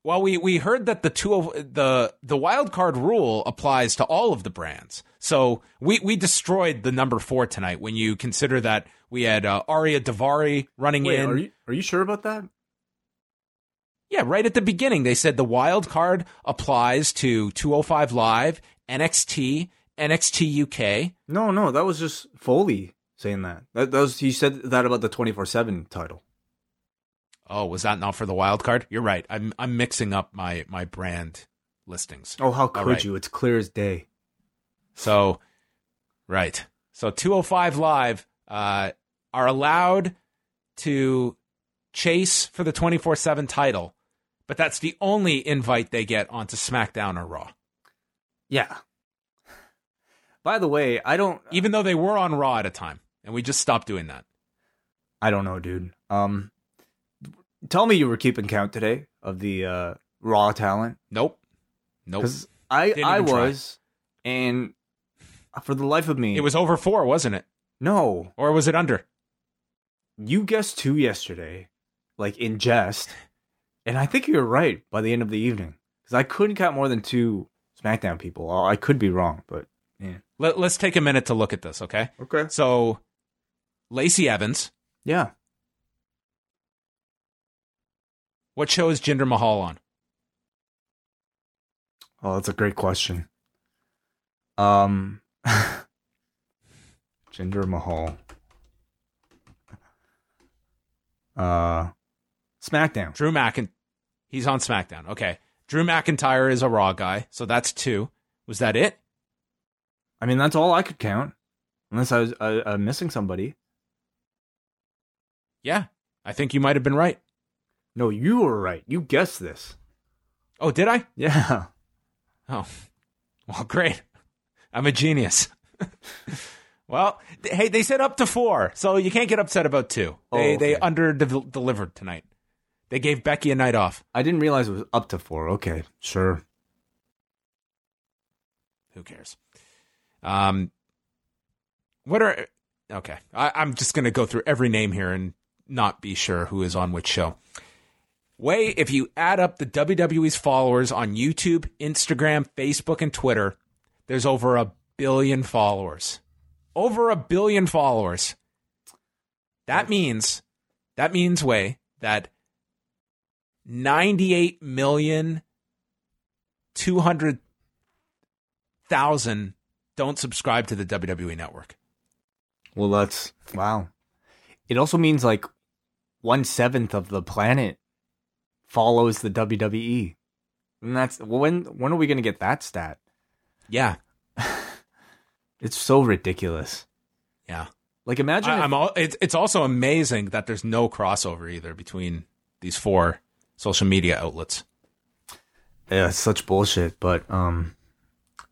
well we we heard that the 20 the the wild card rule applies to all of the brands. So we we destroyed the number 4 tonight when you consider that we had uh, Ariya Daivari running Wait, in. are you are you sure about that? Yeah, right at the beginning they said the wild card applies to 205 live, NXT, NXT UK. No, no, that was just Foley saying that. That, that was he said that about the 24/7 title. Oh, was that not for the wild card? You're right. I'm I'm mixing up my my brand listings. Oh, how could right. you? It's clear as day. So, right. So 205 Live uh, are allowed to chase for the 24 7 title, but that's the only invite they get onto SmackDown or Raw. Yeah. By the way, I don't Even though they were on Raw at a time, and we just stopped doing that. I don't know, dude. Um tell me you were keeping count today of the uh raw talent Nope. Nope. cuz I Didn't I even try. was and for the life of me It was over four, wasn't it? No. Or was it under? You guessed 2 yesterday like in jest. And I think you're right by the end of the evening cuz I couldn't count more than 2 SmackDown people. I could be wrong, but yeah. Let, let's take a minute to look at this, okay? Okay. So, Lacey Evans. Yeah. What show is Jinder Mahal on? Oh, that's a great question. Um, *laughs* Jinder Mahal. Uh, SmackDown. Drew McIntyre. He's on SmackDown. Okay. Drew McIntyre is a Raw guy, so that's two. Was that it? I mean, that's all I could count, unless I was uh, uh, missing somebody. Yeah. I think you might have been right. No, you were right. You guessed this. Oh, did I? Yeah. Oh, well, great. I'm a genius. *laughs* well, th- hey, they said up to four, so you can't get upset about two. They Oh, they okay. under delivered tonight. They gave Becky a night off. I didn't realize it was up to four. Okay, sure. Who cares? Um, what are okay? I, I'm just gonna go through every name here and not be sure who is on which show. Wai, if you add up the WWE's followers on YouTube, Instagram, Facebook, and Twitter, there's over a billion followers. Over a billion followers. That means, that means, Wai, that 98 million 200,000 don't subscribe to the WWE network. Well, that's wow. It also means like one seventh of the planet follows the WWE, and that's when. When are we gonna get that stat? Yeah. *laughs* It's so ridiculous. Yeah. Like imagine. I, I'm all, it's, it's also amazing that there's no crossover either between these four social media outlets. yeah, it's such bullshit. But um,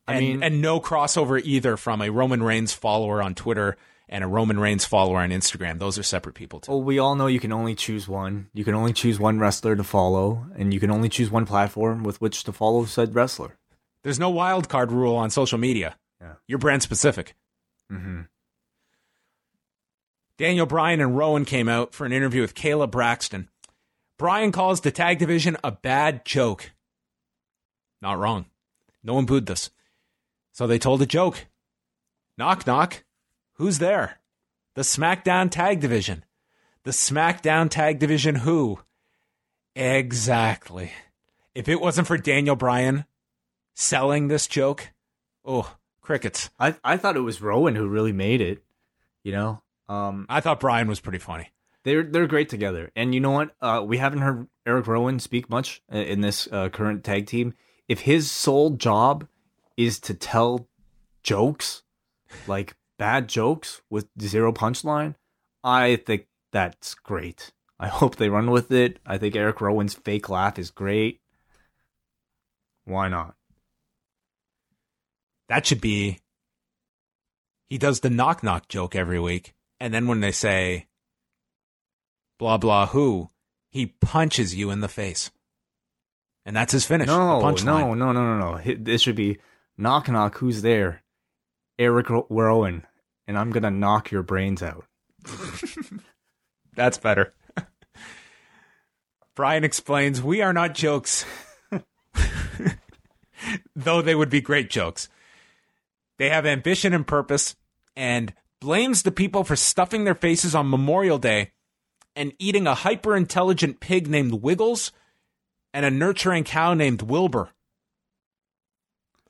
I and, mean, and no crossover either from a Roman Reigns follower on Twitter and a Roman Reigns follower on Instagram. Those are separate people too. well, we all know you can only choose one. You can only choose one wrestler to follow, and you can only choose one platform with which to follow said wrestler. There's no wild card rule on social media. Yeah. You're brand specific. Mm-hmm. Daniel Bryan and Rowan came out for an interview with Kayla Braxton. Bryan calls the tag division a bad joke. Not wrong. No one booed this. So they told a joke. Knock, knock. Who's there? The SmackDown Tag Division. The SmackDown Tag Division who? Exactly. If it wasn't for Daniel Bryan selling this joke, oh, crickets. I I thought it was Rowan who really made it. You know, um, I thought Bryan was pretty funny. they're they're great together. And you know what? Uh, we haven't heard Eric Rowan speak much in this uh, current tag team. If his sole job is to tell jokes, like bad jokes with zero punchline, I think that's great. I *laughs* hope they run with it. I think Eric Rowan's fake laugh is great. Why not? That should be. He does the knock knock joke every week. And then when they say, blah, blah, who, he punches you in the face. and that's his finish. No, no, no, no, no, no. Hi- This should be knock knock. Who's there? Eric Rowan, and I'm gonna knock your brains out. *laughs* That's better. *laughs* Bryan explains, We are not jokes, *laughs* though they would be great jokes. They have ambition and purpose, and blames the people for stuffing their faces on Memorial Day and eating a hyper intelligent pig named Wiggles and a nurturing cow named Wilbur.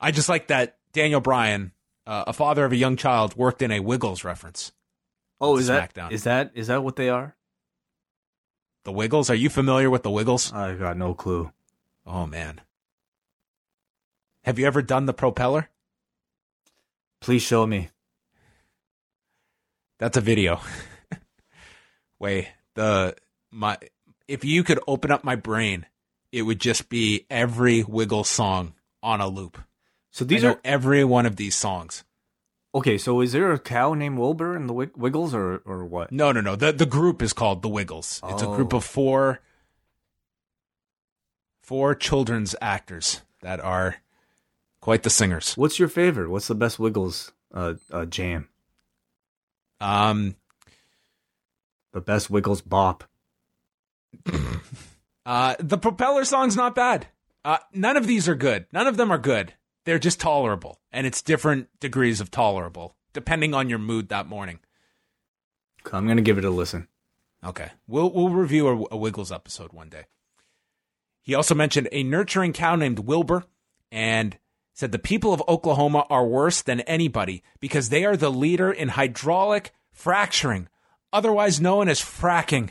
I just like that Daniel Bryan, uh, a father of a young child, worked in a Wiggles reference. Oh, is that SmackDown. is that is that what they are? The Wiggles? Are you familiar with the Wiggles? I got no clue. Oh man. Have you ever done the propeller? Please show me. That's a video. *laughs* Wait, the my if you could open up my brain, it would just be every Wiggle song on a loop. So These these I know are every one of these songs. okay. So is there a cow named Wilbur in the Wig- Wiggles or or what? No, no, no. The the group is called the Wiggles. It's a group Oh. of four four children's actors that are quite the singers. What's your favorite? What's the best Wiggles uh, uh jam? Um The best Wiggles bop. *laughs* Uh, the propeller song's not bad. Uh, none of these are good. None of them are good. They're just tolerable, and it's different degrees of tolerable depending on your mood that morning. I'm gonna give it a listen. Okay, we'll we'll review a, a Wiggles episode one day. He also mentioned a nurturing cow named Wilbur, and said the people of Oklahoma are worse than anybody because they are the leader in hydraulic fracturing, otherwise known as fracking.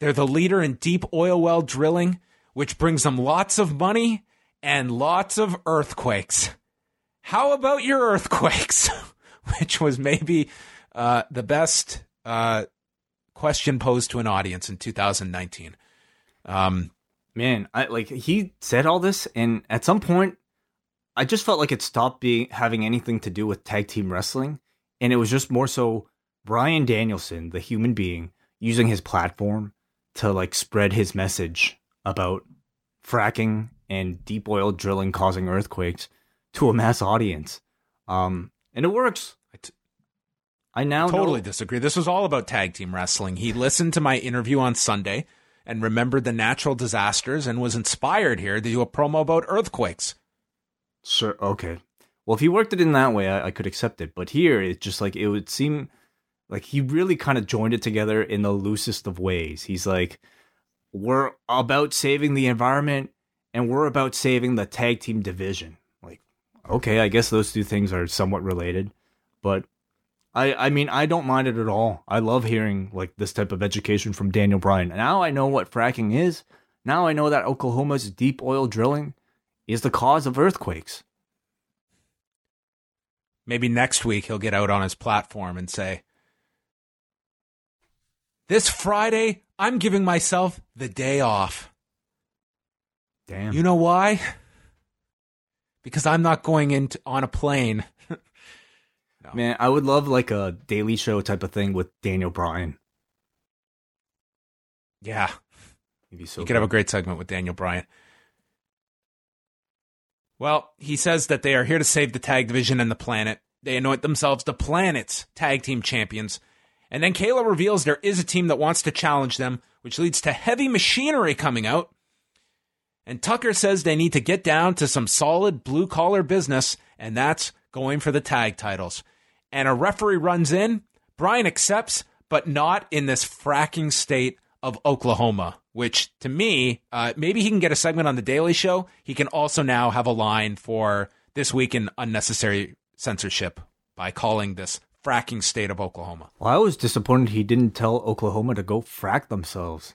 They're the leader in deep oil well drilling, which brings them lots of money and lots of earthquakes. How about your earthquakes? *laughs* which was maybe uh, the best uh, question posed to an audience in 2019. Um, Man, I like he said all this, and at some point, I just felt like it stopped being having anything to do with tag team wrestling, and it was just more so Bryan Danielson, the human being, using his platform to like spread his message about fracking and deep oil drilling causing earthquakes to a mass audience. Um, and it works. I t- I now totally know- disagree. This was all about tag team wrestling. He listened to my interview on Sunday and remembered the natural disasters and was inspired here to do a promo about earthquakes. Sure. Okay. Well, if he worked it in that way, I, I could accept it. But here, it's just like it would seem like he really kind of joined it together in the loosest of ways. He's like, we're about saving the environment and we're about saving the tag team division. Like, okay, I guess those two things are somewhat related. But I, I mean, I don't mind it at all. I love hearing like this type of education from Daniel Bryan. Now I know what fracking is. Now I know that Oklahoma's deep oil drilling is the cause of earthquakes. Maybe next week he'll get out on his platform and say, This Friday, I'm giving myself the day off. Damn. You know why? Because I'm not going into on a plane. *laughs* Man, I would love like a Daily Show type of thing with Daniel Bryan. Yeah, so. you could have a great segment with Daniel Bryan. Well, he says that they are here to save the tag division and the planet. They anoint themselves the planet's tag team champions. And then Kayla reveals there is a team that wants to challenge them, which leads to heavy machinery coming out. And Tucker says they need to get down to some solid blue collar business, and that's going for the tag titles. And a referee runs in. Bryan accepts, but not in this fracking state of Oklahoma, which to me, uh, maybe he can get a segment on The Daily Show. He can also now have a line for This Week in Unnecessary Censorship by calling this fracking state of Oklahoma. Well, I was disappointed he didn't tell Oklahoma to go frack themselves.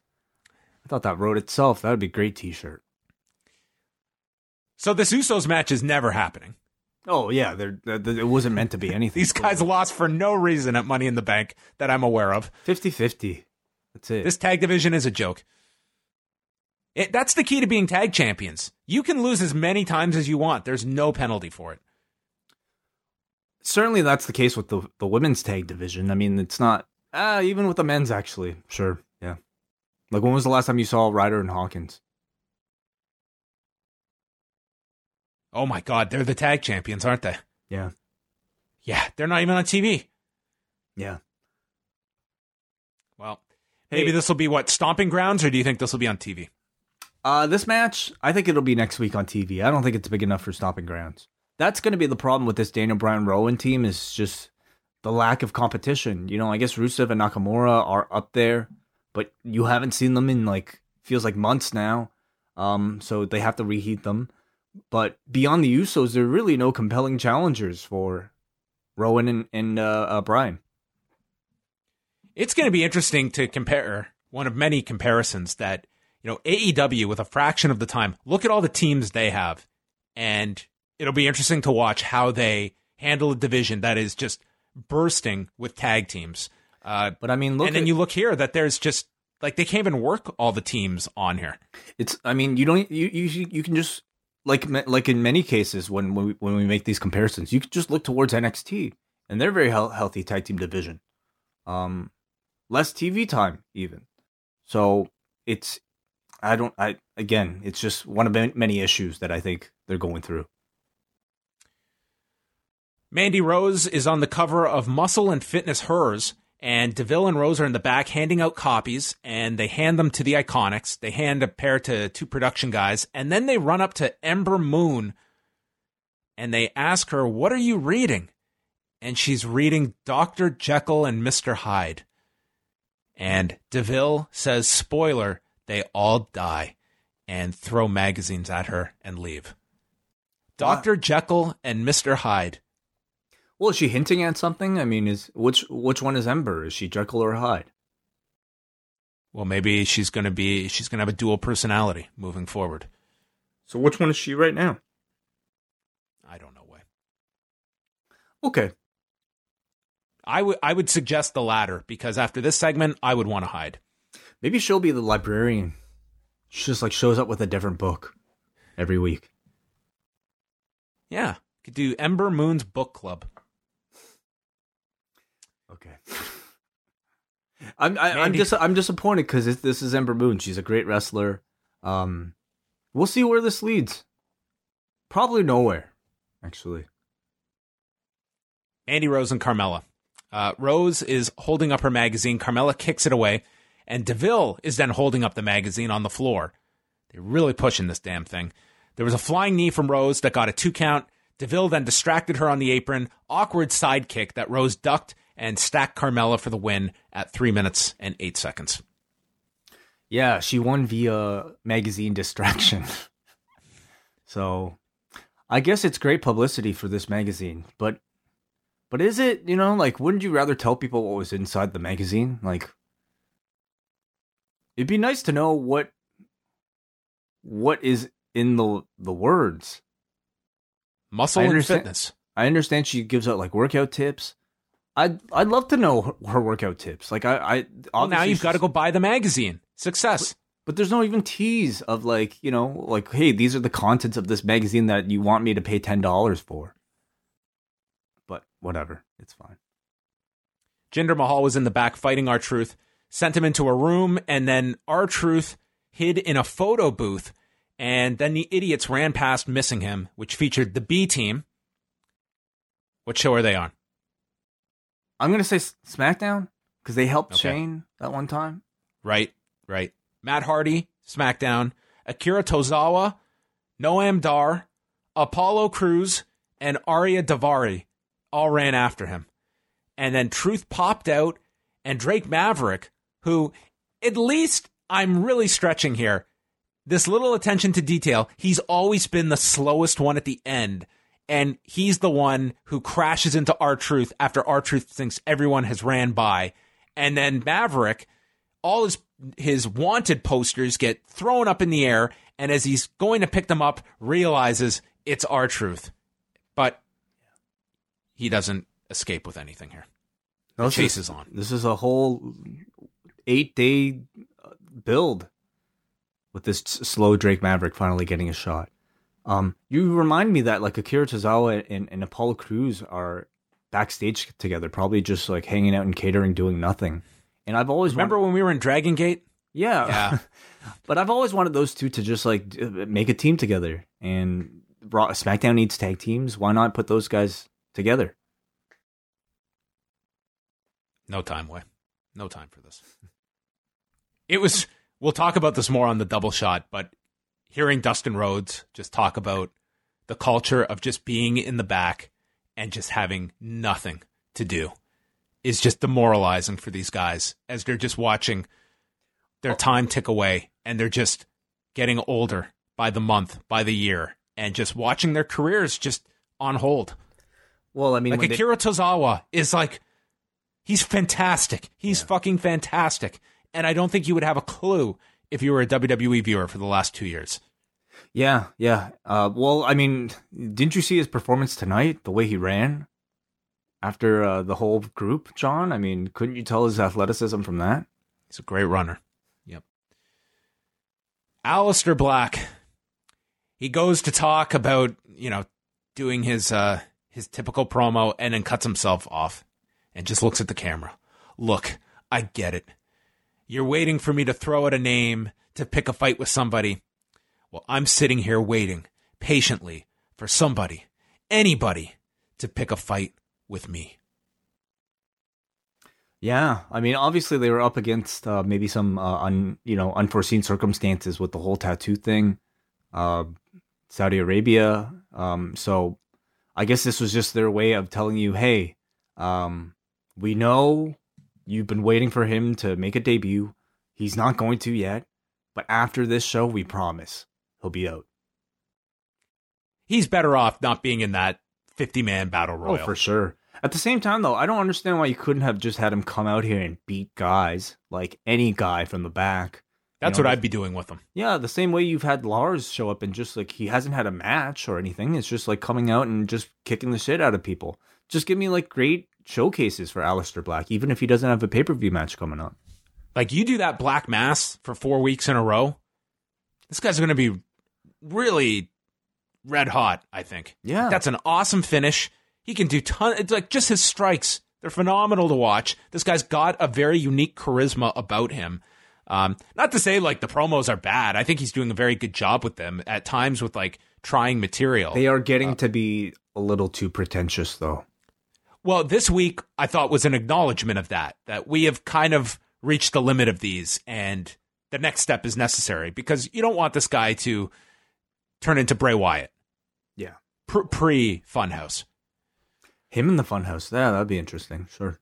I thought that wrote itself. That would be a great T-shirt. So this Usos match is never happening. Oh yeah, they're, they're- it wasn't meant to be anything. These guys lost for no reason at Money in the Bank that I'm aware of. 50-50. That's it. This tag division is a joke. It, that's the key to being tag champions. You can lose as many times as you want. There's no penalty for it. Certainly, that's the case with the the women's tag division. I mean, it's not. Ah, even with the men's, actually. Sure. Yeah. Like, when was the last time you saw Ryder and Hawkins? Oh my God, they're the tag champions, aren't they? Yeah. Yeah, they're not even on TV. Yeah. Well, maybe this will be what stomping grounds, or do you think this will be on TV? Uh, this match, I think it'll be next week on TV. I don't think it's big enough for stomping grounds. That's going to be the problem with this Daniel Bryan Rowan team is just the lack of competition. You know, I guess Rusev and Nakamura are up there, but you haven't seen them in like feels like months now. Um, so they have to reheat them. But beyond the Usos, there are really no compelling challengers for Rowan and, and uh, uh, Bryan. It's going to be interesting to compare one of many comparisons that you know AEW with a fraction of the time. Look at all the teams they have, and it'll be interesting to watch how they handle a division that is just bursting with tag teams. Uh, But I mean, look and then you look here that there's just like they can't even work all the teams on here. It's. I mean, you don't. You you you can just like like in many cases when when we, when we make these comparisons, you can just look towards NXT and they're very health, healthy tag team division. Um, less TV time even. So it's. I don't. I again, it's just one of many issues that I think they're going through. Mandy Rose is on the cover of Muscle and Fitness Hers, and DeVille and Rose are in the back handing out copies, and they hand them to the Iconics. They hand a pair to two production guys, and then they run up to Ember Moon and they ask her, What are you reading? And she's reading Dr. Jekyll and Mr. Hyde. And DeVille says, Spoiler, they all die, and throw magazines at her and leave. Dr. Jekyll and Mr. Hyde. Well, is she hinting at something? I mean, is which which one is Ember? Is she Jekyll or Hyde? Well, maybe she's going to be she's going to have a dual personality moving forward. So which one is she right now? I don't know why. Okay. I would I would suggest the latter because after this segment, I would want to hide. Maybe she'll be the librarian. She just like shows up with a different book every week. Yeah, could do Ember Moon's book club. Okay. *laughs* I'm I, I'm Mandy- dis- I'm disappointed because this is Ember Moon. She's a great wrestler. Um, we'll see where this leads. Probably nowhere, actually. Mandy Rose and Carmella. Uh, Rose is holding up her magazine. Carmella kicks it away, and Deville is then holding up the magazine on the floor. They're really pushing this damn thing. There was a flying knee from Rose that got a two count. Deville then distracted her on the apron. Awkward side kick that Rose ducked and stack Carmella for the win at three minutes and eight seconds. Yeah, she won via magazine distraction. *laughs* so, I guess it's great publicity for this magazine, but but is it, you know, like wouldn't you rather tell people what was inside the magazine? Like It'd be nice to know what what is in the the words. Muscle and fitness. I understand she gives out like workout tips. I'd I'd love to know her, her workout tips. Like I I Well, now you've got to go buy the magazine. Success. But there's no even tease of like, you know, like, hey, these are the contents of this magazine that you want me to pay ten dollars for. But whatever, it's fine. Jinder Mahal was in the back fighting R Truth, sent him into a room, and then R Truth hid in a photo booth. And then the idiots ran past missing him, which featured the B team. What show are they on? I'm gonna say SmackDown because they helped Okay. Shane that one time. Right, right. Matt Hardy, SmackDown. Akira Tozawa, Noam Dar, Apollo Crews, and Ariya Daivari all ran after him. And then Truth popped out, and Drake Maverick, who, at least I'm really stretching here, this little attention to detail, he's always been the slowest one at the end. And he's the one who crashes into R Truth after R Truth thinks everyone has ran by. And then Maverick, all his his wanted posters get thrown up in the air, and as he's going to pick them up, realizes it's R Truth. But he doesn't escape with anything here. No, this chase is is on. This is a whole eight day uh, build with this slow Drake Maverick finally getting a shot. Um, you remind me that like Akira Tozawa and, and Apollo Crews are backstage together, probably just like hanging out and catering, doing nothing. And I've always Remember when we were in Dragon Gate? Yeah. Yeah. *laughs* but I've always wanted those two to just like make a team together. And Raw, SmackDown needs tag teams. Why not put those guys together? No time, Wai. No time for this. It was. We'll talk about this more on the double shot, but hearing Dustin Rhodes just talk about the culture of just being in the back and just having nothing to do is just demoralizing for these guys as they're just watching their time tick away and they're just getting older by the month, by the year, and just watching their careers just on hold. Well, I mean, Like when they- Akira Tozawa is like, he's fantastic. He's fucking fantastic. And I don't think you would have a clue if you were a WWE viewer for the last two years. yeah, yeah. Uh, well, I mean, didn't you see his performance tonight? The way he ran after uh, the whole group, John. I mean, couldn't you tell his athleticism from that? He's a great runner. Yep. Aleister Black. He goes to talk about, you know, doing his uh his typical promo and then cuts himself off and just looks at the camera. Look, I get it. You're waiting for me to throw out a name to pick a fight with somebody. Well, I'm sitting here waiting patiently for somebody, anybody, to pick a fight with me. Yeah, I mean, obviously they were up against uh, maybe some uh, un, you know unforeseen circumstances with the whole tattoo thing, uh, Saudi Arabia. Um, so I guess this was just their way of telling you, hey, um, we know you've been waiting for him to make a debut. He's not going to yet, but after this show, we promise he'll be out. He's better off not being in that 50 man battle oh, royal. Oh, for sure. At the same time, though, I don't understand why you couldn't have just had him come out here and beat guys like any guy from the back. That's You know, what I'd be doing with him. Yeah, the same way you've had Lars show up and just like he hasn't had a match or anything. It's just like coming out and just kicking the shit out of people. Just give me like great showcases for Aleister Black, even if he doesn't have a pay per view match coming up. Like you do that black mass for four weeks in a row, this guy's going to be really red hot. I think. Yeah. that's an awesome finish. He can do ton. It's like just his strikes; they're phenomenal to watch. This guy's got a very unique charisma about him. Um, not to say like the promos are bad. I think he's doing a very good job with them at times with like trying material. They are getting to be a little too pretentious, though. Well, this week I thought was an acknowledgement of that, that we have kind of reached the limit of these and the next step is necessary because you don't want this guy to turn into Bray Wyatt Yeah, pre Funhouse. him in the Funhouse. Yeah, that'd be interesting. Sure.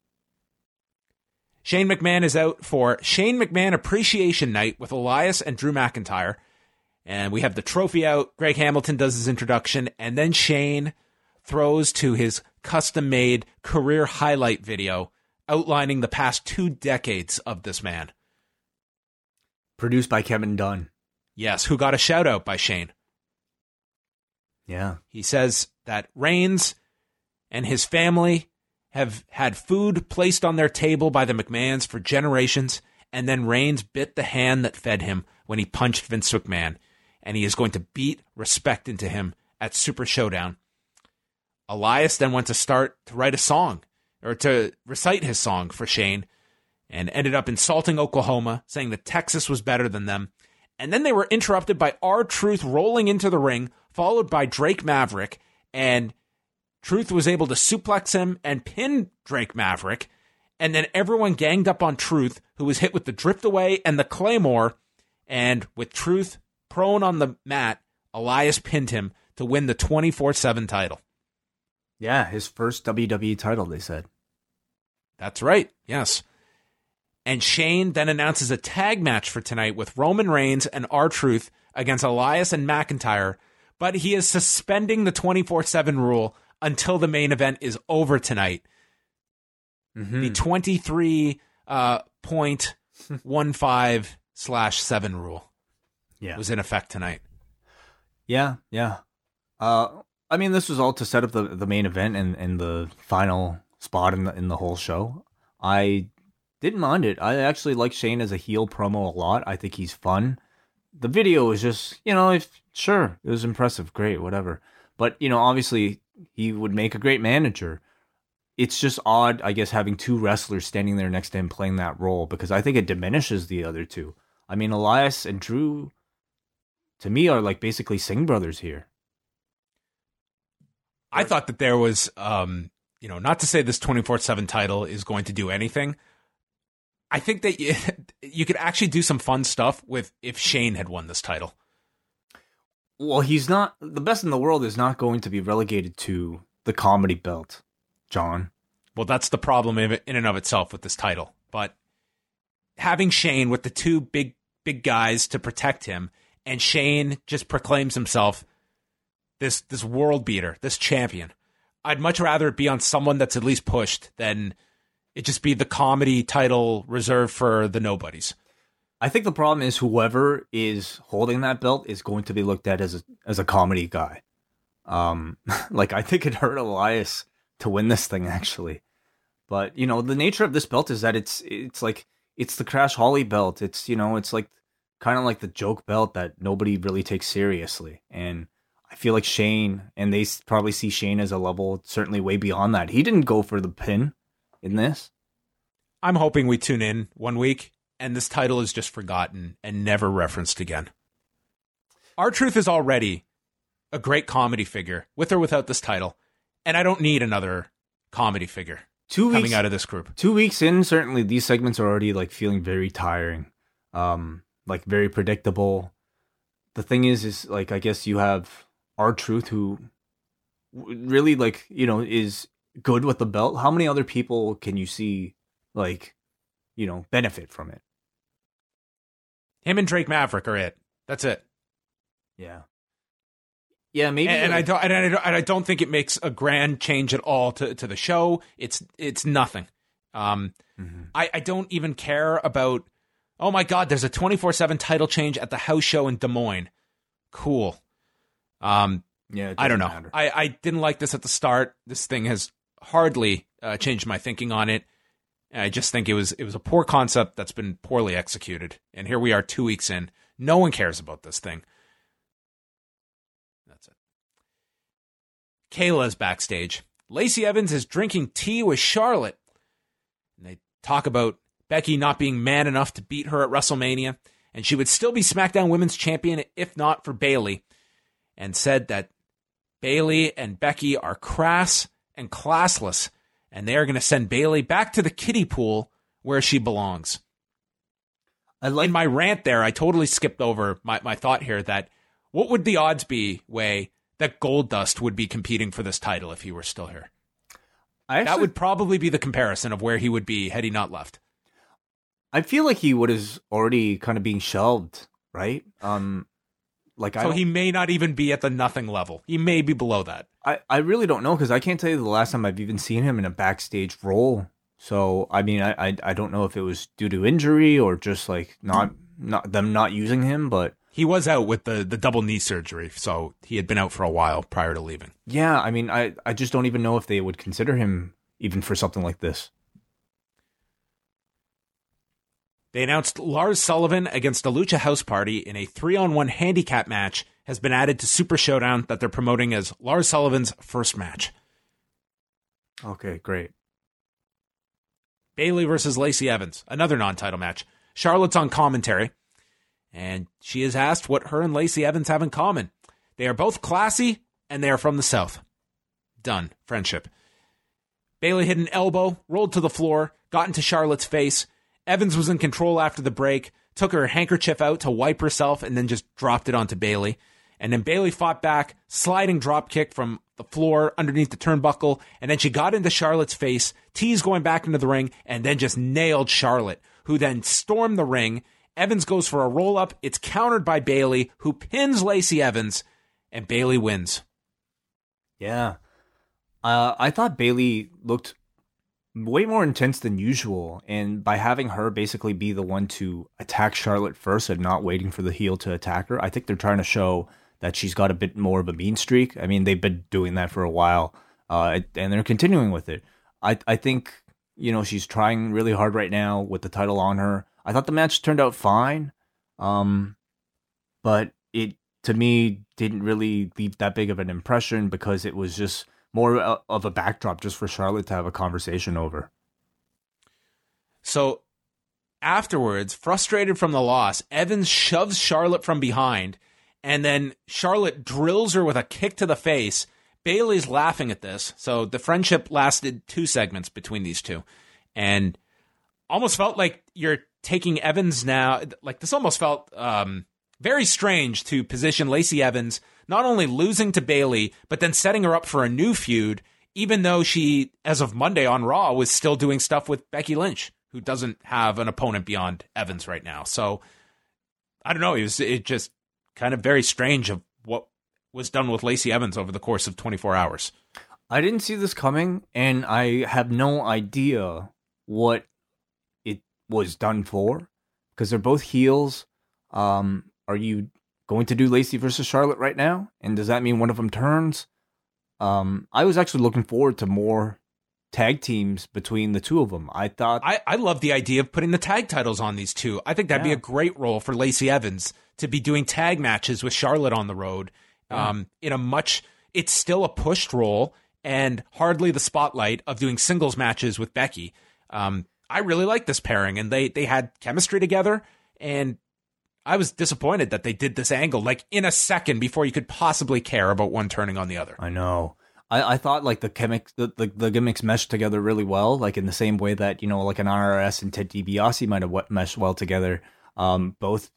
Shane McMahon is out for Shane McMahon Appreciation Night with Elias and Drew McIntyre. And we have the trophy out. Greg Hamilton does his introduction, and then Shane throws to his custom made career highlight video outlining the past two decades of this man. Produced by Kevin Dunn. Yes, who got a shout out by Shane. Yeah. He says that Reigns and his family have had food placed on their table by the McMahons for generations, and then Reigns bit the hand that fed him when he punched Vince McMahon, and he is going to beat respect into him at Super Showdown. Elias then went to start to write a song or to recite his song for Shane and ended up insulting Oklahoma, saying that Texas was better than them. And then they were interrupted by R Truth rolling into the ring, followed by Drake Maverick, and Truth was able to suplex him and pin Drake Maverick. And then everyone ganged up on Truth, who was hit with the drift away and the Claymore. And with Truth prone on the mat, Elias pinned him to win the 24 7 title. Yeah, his first WWE title, they said. That's right. Yes. And Shane then announces a tag match for tonight with Roman Reigns and R Truth against Elias and McIntyre, but he is suspending the 24 7 rule until the main event is over tonight. Mm-hmm. The 23 uh, point one five slash seven rule Yeah. was in effect tonight. Yeah, yeah. Uh, I mean, this was all to set up the, the main event and, and the final spot in the in the whole show. I didn't mind it. I actually like Shane as a heel promo a lot. I think he's fun. The video was just, you know, if sure, it was impressive, great, whatever. But you know, obviously, he would make a great manager. It's just odd, I guess, having two wrestlers standing there next to him playing that role because I think it diminishes the other two. I mean, Elias and Drew, to me, are like basically Singh brothers here. I thought that there was, um, you know, not to say this 24 7 title is going to do anything. I think that you, *laughs* you could actually do some fun stuff with if Shane had won this title. Well, he's not the best in the world is not going to be relegated to the comedy belt, John. Well, that's the problem in in and of itself with this title. But having Shane with the two big big guys to protect him, and Shane just proclaims himself this this world beater, this champion. I'd much rather it be on someone that's at least pushed than it just be the comedy title reserved for the nobodies. I think the problem is whoever is holding that belt is going to be looked at as a as a comedy guy. Um, *laughs* like I think it hurt Elias to win this thing actually, but you know the nature of this belt is that it's it's like it's the Crash Holly belt. It's you know it's like kind of like the joke belt that nobody really takes seriously, and I feel like Shane and they probably see Shane as a level certainly way beyond that. He didn't go for the pin in this. I'm hoping we tune in one week and this title is just forgotten and never referenced again. R Truth is already a great comedy figure with or without this title, and I don't need another comedy figure two coming out of this group. Two weeks in, certainly these segments are already like feeling very tiring, um, like very predictable. The thing is, is like I guess you have R-Truth who really like you know is good with the belt. How many other people can you see like you know benefit from it? Him and Drake Maverick are it. That's it. Yeah. Yeah, maybe. And, and I don't, and I don't, and I don't think it makes a grand change at all to, to the show. It's, it's nothing. Um, mm-hmm. I, I don't even care about. Oh my God, there's a 24 seven title change at the house show in Des Moines. Cool. Um, yeah, I don't know. Matter. I, I didn't like this at the start. This thing has hardly uh, changed my thinking on it. I just think it was it was a poor concept that's been poorly executed. And here we are 2 weeks in. No one cares about this thing. That's it. Kayla's backstage. Lacey Evans is drinking tea with Charlotte. And they talk about Becky not being man enough to beat her at WrestleMania, and she would still be SmackDown Women's Champion if not for Bayley, and said that Bayley and Becky are crass and classless and they are going to send Bayley back to the kiddie pool where she belongs. I like In my rant there, I totally skipped over my, my thought here that what would the odds be, Wai, that Goldust would be competing for this title if he were still here? Actually, that would probably be the comparison of where he would be had he not left. I feel like he would have already kind of being shelved, right? Um, like so he may not even be at the nothing level. He may be below that. I, I really don't know because I can't tell you the last time I've even seen him in a backstage role. So I mean, I, I I don't know if it was due to injury or just like not not them not using him, but he was out with the the double knee surgery, so he had been out for a while prior to leaving. Yeah, I mean, I I just don't even know if they would consider him even for something like this. They announced Lars Sullivan against a Lucha House Party in a three on one handicap match has been added to Super Showdown that they're promoting as Lars Sullivan's first match. Okay, great. Bayley versus Lacey Evans, another non title match. Charlotte's on commentary, and she is asked what her and Lacey Evans have in common. They are both classy, and they are from the South. Done. Friendship. Bayley hit an elbow, rolled to the floor, got into Charlotte's face, Evans was in control after the break, took her handkerchief out to wipe herself, and then just dropped it onto Bayley. And then Bayley fought back, sliding drop kick from the floor underneath the turnbuckle, and then she got into Charlotte's face, tease going back into the ring, and then just nailed Charlotte, who then stormed the ring. Evans goes for a roll up. It's countered by Bayley, who pins Lacey Evans, and Bayley wins. Yeah. Uh, I thought Bayley looked way more intense than usual. And by having her basically be the one to attack Charlotte first and not waiting for the heel to attack her, I think they're trying to show that she's got a bit more of a mean streak. I mean, they've been doing that for a while, uh, and they're continuing with it. I I think you know she's trying really hard right now with the title on her. I thought the match turned out fine, um, but it to me didn't really leave that big of an impression because it was just more of a backdrop just for Charlotte to have a conversation over. So afterwards, frustrated from the loss, Evans shoves Charlotte from behind, and then Charlotte drills her with a kick to the face. Bayley's laughing at this. So the friendship lasted two segments between these two, and almost felt like you're taking Evans now. Like this almost felt um, very strange to position Lacey Evans not only losing to Bayley, but then setting her up for a new feud, even though she, as of Monday on Raw, was still doing stuff with Becky Lynch, who doesn't have an opponent beyond Evans right now. So I don't know. It was it just kind of very strange of what was done with Lacey Evans over the course of 24 hours. I didn't see this coming, and I have no idea what it was done for because they're both heels. Um, are you going to do Lacey versus Charlotte right now? And does that mean one of them turns? Um, I was actually looking forward to more tag teams between the two of them. I thought I, I love the idea of putting the tag titles on these two. I think that'd Yeah. be a great role for Lacey Evans to be doing tag matches with Charlotte on the road. Um, in a much, it's still a pushed role and hardly the spotlight of doing singles matches with Becky. Um, I really like this pairing, and they they had chemistry together. And I was disappointed that they did this angle like in a second before you could possibly care about one turning on the other. I know. I, I thought like the gimmicks the, the, the gimmicks meshed together really well, like in the same way that you know like an IRS and Ted DiBiase might have meshed well together. Um, both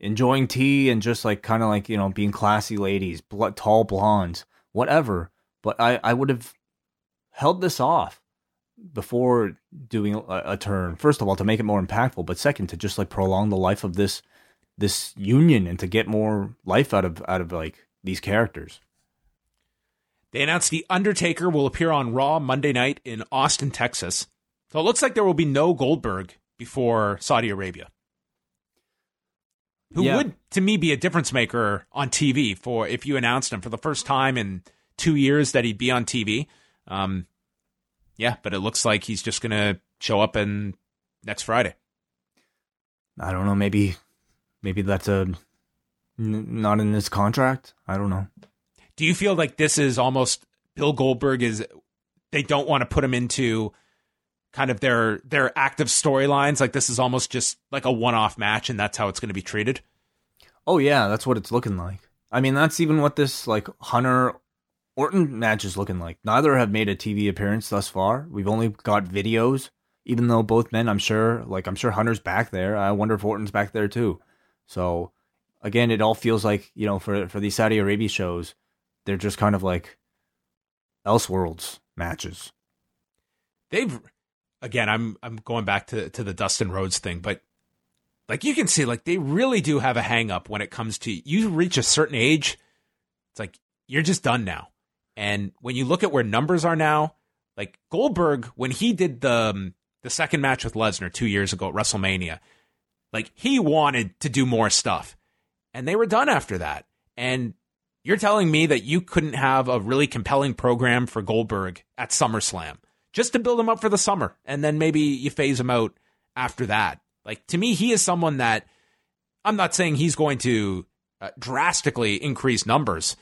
enjoying tea and just like kind of like you know being classy ladies, bl- tall blondes, whatever. But I I would have held this off before doing a, a turn. First of all, to make it more impactful, but second to just like prolong the life of this this union and to get more life out of out of like these characters. They announced The Undertaker will appear on Raw Monday night in Austin, Texas. So it looks like there will be no Goldberg before Saudi Arabia. Who Yeah. would, to me, be a difference maker on TV for if you announced him for the first time in two years that he'd be on TV. Um, yeah, but it looks like he's just going to show up in next Friday. I don't know. Maybe, maybe that's a n- not in his contract. I don't know. Do you feel like this is almost Bill Goldberg is they don't want to put him into kind of their their active storylines like this is almost just like a one-off match and that's how it's going to be treated? Oh yeah, that's what it's looking like. I mean, that's even what this like Hunter Orton match is looking like. Neither have made a TV appearance thus far. We've only got videos. Even though both men, I'm sure, like I'm sure Hunter's back there. I wonder if Orton's back there too. So again, it all feels like you know for for these Saudi Arabia shows, they're just kind of like Elseworlds matches. They've again, I'm I'm going back to to the Dustin Rhodes thing, but like you can see like they really do have a hang up when it comes to you reach a certain age, it's like you're just done now. And when you look at where numbers are now, like Goldberg when he did the um, the second match with Lesnar 2 years ago at WrestleMania, like he wanted to do more stuff. And they were done after that. And you're telling me that you couldn't have a really compelling program for Goldberg at SummerSlam just to build him up for the summer and then maybe you phase him out after that. Like to me, he is someone that I'm not saying he's going to uh, drastically increase numbers,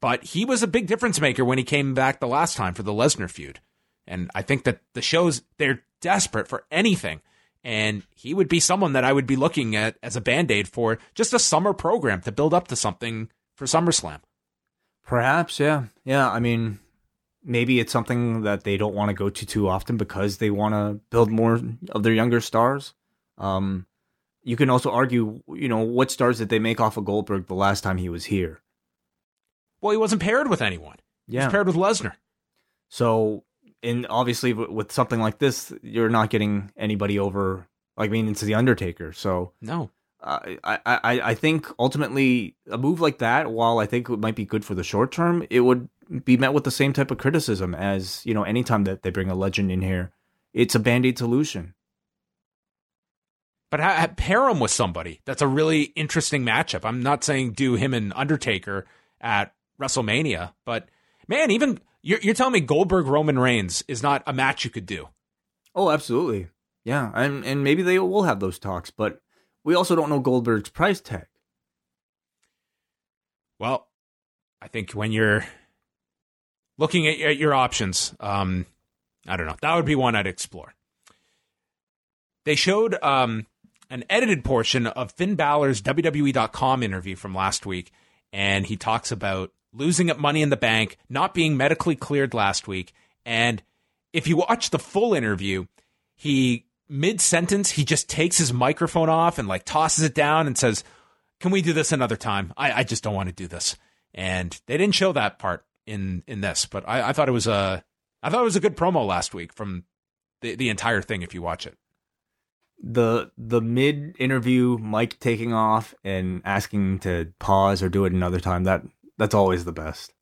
but he was a big difference maker when he came back the last time for the Lesnar feud. And I think that the shows they're desperate for anything. And he would be someone that I would be looking at as a band aid for just a summer program to build up to something for SummerSlam. Perhaps, yeah, yeah. I mean, maybe it's something that they don't want to go to too often because they want to build more of their younger stars. Um, you can also argue, you know, what stars did they make off of Goldberg the last time he was here? Well, he wasn't paired with anyone. He Yeah. was paired with Lesnar. So, and obviously w- with something like this, you're not getting anybody over. Like, I mean, it's the Undertaker. So, No. I, I, I I think ultimately a move like that, while I think it might be good for the short term, it would be met with the same type of criticism as you know anytime that they bring a legend in here. It's a band aid solution. But ha- ha- pair him with somebody. That's a really interesting matchup. I'm not saying do him and Undertaker at WrestleMania, but man, even you're, you're telling me Goldberg Roman Reigns is not a match you could do. Oh, absolutely, yeah, and and maybe they will have those talks, but we also don't know Goldberg's price tag. Well, I think when you're looking at your, at your options, um, I don't know. That would be one I'd explore. They showed um, an edited portion of Finn Balor's WWE.com interview from last week, and he talks about losing Money in the Bank, not being medically cleared last week. And if you watch the full interview, he mid sentence, he just takes his microphone off and like tosses it down and says, Can we do this another time? I, I just don't want to do this. And they didn't show that part in in this, but I, I thought it was a I thought it was a good promo last week from the, the entire thing if you watch it. The the mid interview Mike taking off and asking to pause or do it another time, that that's always the best.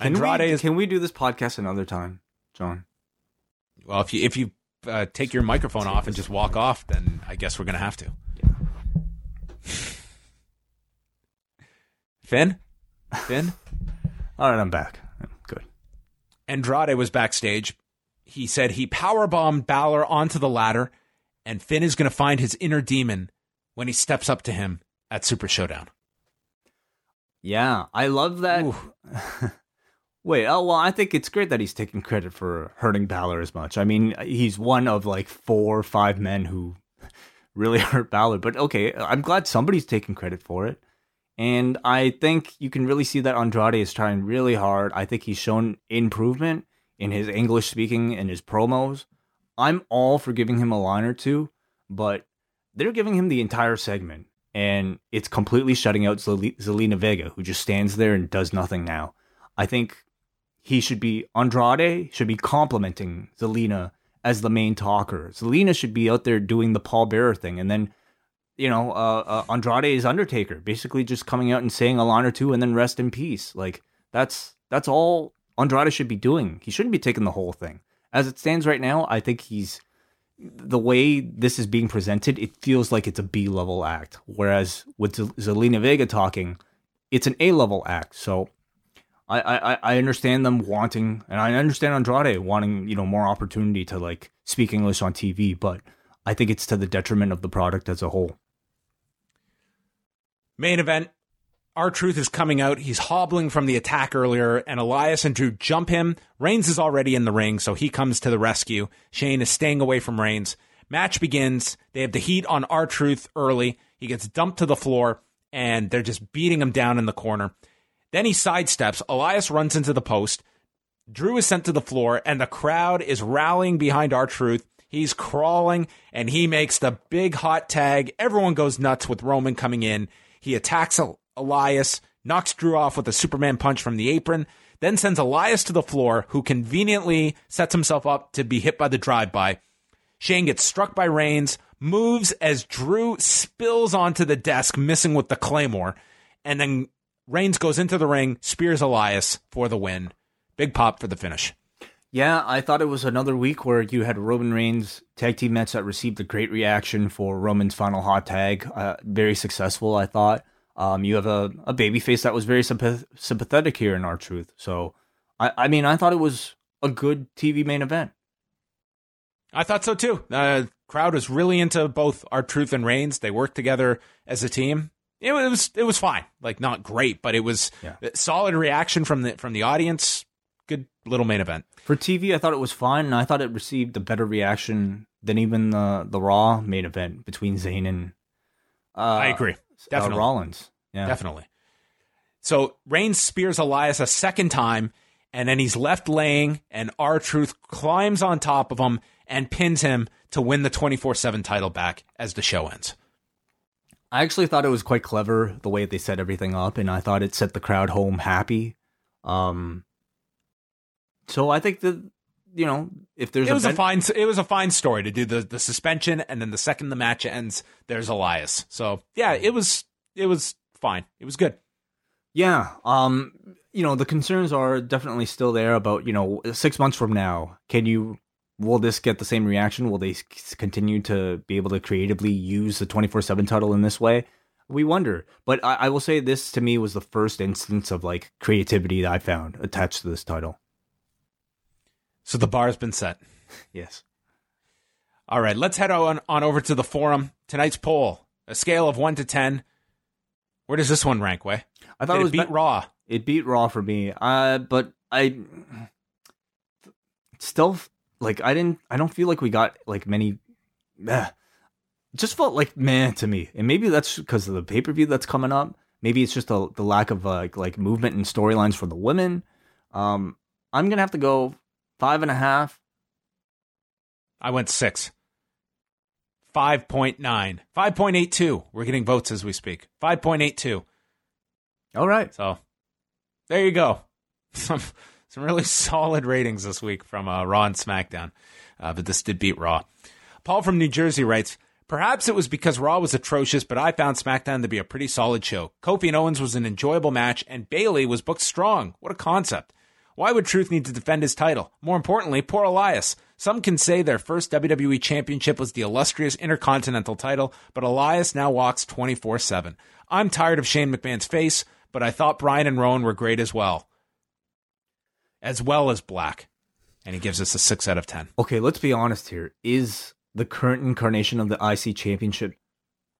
Can Andrade we, is can we do this podcast another time, John? well if you if you uh, take your microphone off and just walk off, then I guess we're gonna have to. Finn, *laughs* Finn. All right, I'm back. Good. Andrade was backstage. He said he powerbombed Balor onto the ladder, and Finn is going to find his inner demon when he steps up to him at Super Showdown. Yeah, I love that. *laughs* Wait, oh well, I think it's great that he's taking credit for hurting Balor as much. I mean, he's one of like four or five men who *laughs* really *laughs* hurt Balor. But okay, I'm glad somebody's taking credit for it. And I think you can really see that Andrade is trying really hard. I think he's shown improvement in his English speaking and his promos. I'm all for giving him a line or two, but they're giving him the entire segment, and it's completely shutting out Zelina Vega, who just stands there and does nothing now. I think he should be Andrade should be complimenting Zelina as the main talker. Zelina should be out there doing the Paul Bearer thing, and then you know uh, uh, Andrade is Undertaker, basically just coming out and saying a line or two, and then rest in peace. Like that's that's all Andrade should be doing. He shouldn't be taking the whole thing. As it stands right now, I think he's the way this is being presented. It feels like it's a B level act, whereas with Zelina Vega talking, it's an A level act. So I, I I understand them wanting, and I understand Andrade wanting you know more opportunity to like speak English on TV, but I think it's to the detriment of the product as a whole. Main event. R Truth is coming out. He's hobbling from the attack earlier, and Elias and Drew jump him. Reigns is already in the ring, so he comes to the rescue. Shane is staying away from Reigns. Match begins. They have the heat on R Truth early. He gets dumped to the floor, and they're just beating him down in the corner. Then he sidesteps. Elias runs into the post. Drew is sent to the floor, and the crowd is rallying behind R Truth. He's crawling, and he makes the big hot tag. Everyone goes nuts with Roman coming in. He attacks Elias, knocks Drew off with a Superman punch from the apron, then sends Elias to the floor, who conveniently sets himself up to be hit by the drive-by. Shane gets struck by Reigns, moves as Drew spills onto the desk, missing with the Claymore, and then Reigns goes into the ring, spears Elias for the win. Big pop for the finish. Yeah, I thought it was another week where you had Roman Reigns tag team match that received a great reaction for Roman's final hot tag. Uh, very successful, I thought. Um, you have a, a baby face that was very sympath- sympathetic here in R Truth. So, I, I mean, I thought it was a good TV main event. I thought so too. Uh, crowd was really into both R Truth and Reigns. They worked together as a team. It was it was fine, like not great, but it was Yeah. solid reaction from the from the audience. Good little main event. For TV, I thought it was fine, and I thought it received a better reaction than even the the Raw main event between Zayn and uh, I agree, uh, definitely. Rollins. Yeah, definitely. So Reigns spears Elias a second time, and then he's left laying, and R Truth climbs on top of him and pins him to win the twenty four seven title back as the show ends. I actually thought it was quite clever the way they set everything up, and I thought it set the crowd home happy. Um, so I think that you know if there's it was a fine it was a fine story to do the the suspension and then the second the match ends there's Elias. So yeah, it was it was fine. It was good. Yeah. Um, you know, the concerns are definitely still there about, you know, six months from now, can you, will this get the same reaction? Will they continue to be able to creatively use the 24 7 title in this way? We wonder. But I, I will say this to me was the first instance of like creativity that I found attached to this title. So the bar's been set. *laughs* Yes. All right, let's head on on over to the forum. Tonight's poll, a scale of 1 to 10. Where does this one rank, Wai? I thought Did it was beat be- Raw. It beat Raw for me. Uh, but I still like I didn't. I don't feel like we got like many. Eh, it just felt like man to me, and maybe that's because of the pay per view that's coming up. Maybe it's just a, the lack of uh, like movement and storylines for the women. Um, I'm gonna have to go five and a half. I went six. 5.9. 5.82. We're getting votes as we speak. 5.82. All right. So there you go. *laughs* Some some really solid ratings this week from uh, Raw and SmackDown. Uh, but this did beat Raw. Paul from New Jersey writes, Perhaps it was because Raw was atrocious, but I found SmackDown to be a pretty solid show. Kofi and Owens was an enjoyable match, and Bayley was booked strong. What a concept. Why would Truth need to defend his title? More importantly, poor Elias. Some can say their first WWE championship was the illustrious Intercontinental title, but Elias now walks 24 7. I'm tired of Shane McMahon's face, but I thought Bryan and Rowan were great as well. As well as Black. And he gives us a 6 out of 10. Okay, let's be honest here. Is the current incarnation of the IC championship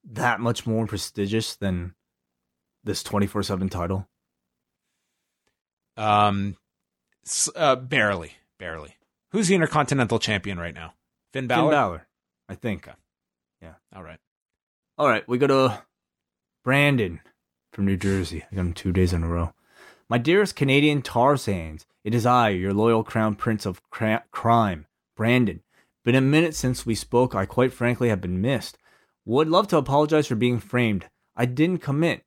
that much more prestigious than this 24 7 title? Um, uh, barely, barely. Who's the Intercontinental Champion right now? Finn Balor. Finn Balor, I think. Okay. Yeah. All right. All right, we go to Brandon from New Jersey. I got him two days in a row. My dearest Canadian tar sands, it is I, your loyal crown prince of cra- crime, Brandon. Been a minute since we spoke. I quite frankly have been missed. Would love to apologize for being framed. I didn't commit.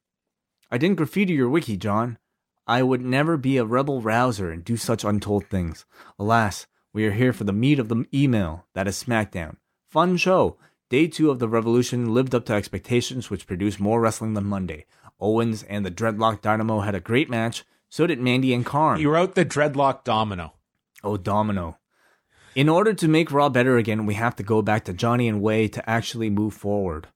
I didn't graffiti your wiki, John. I would never be a rebel rouser and do such untold things. Alas, we are here for the meat of the email. That is SmackDown. Fun show. Day two of the Revolution lived up to expectations, which produced more wrestling than Monday. Owens and the Dreadlock Dynamo had a great match. So did Mandy and Karn. He wrote the Dreadlock Domino. Oh, Domino. In order to make Raw better again, we have to go back to Johnny and Wai to actually move forward.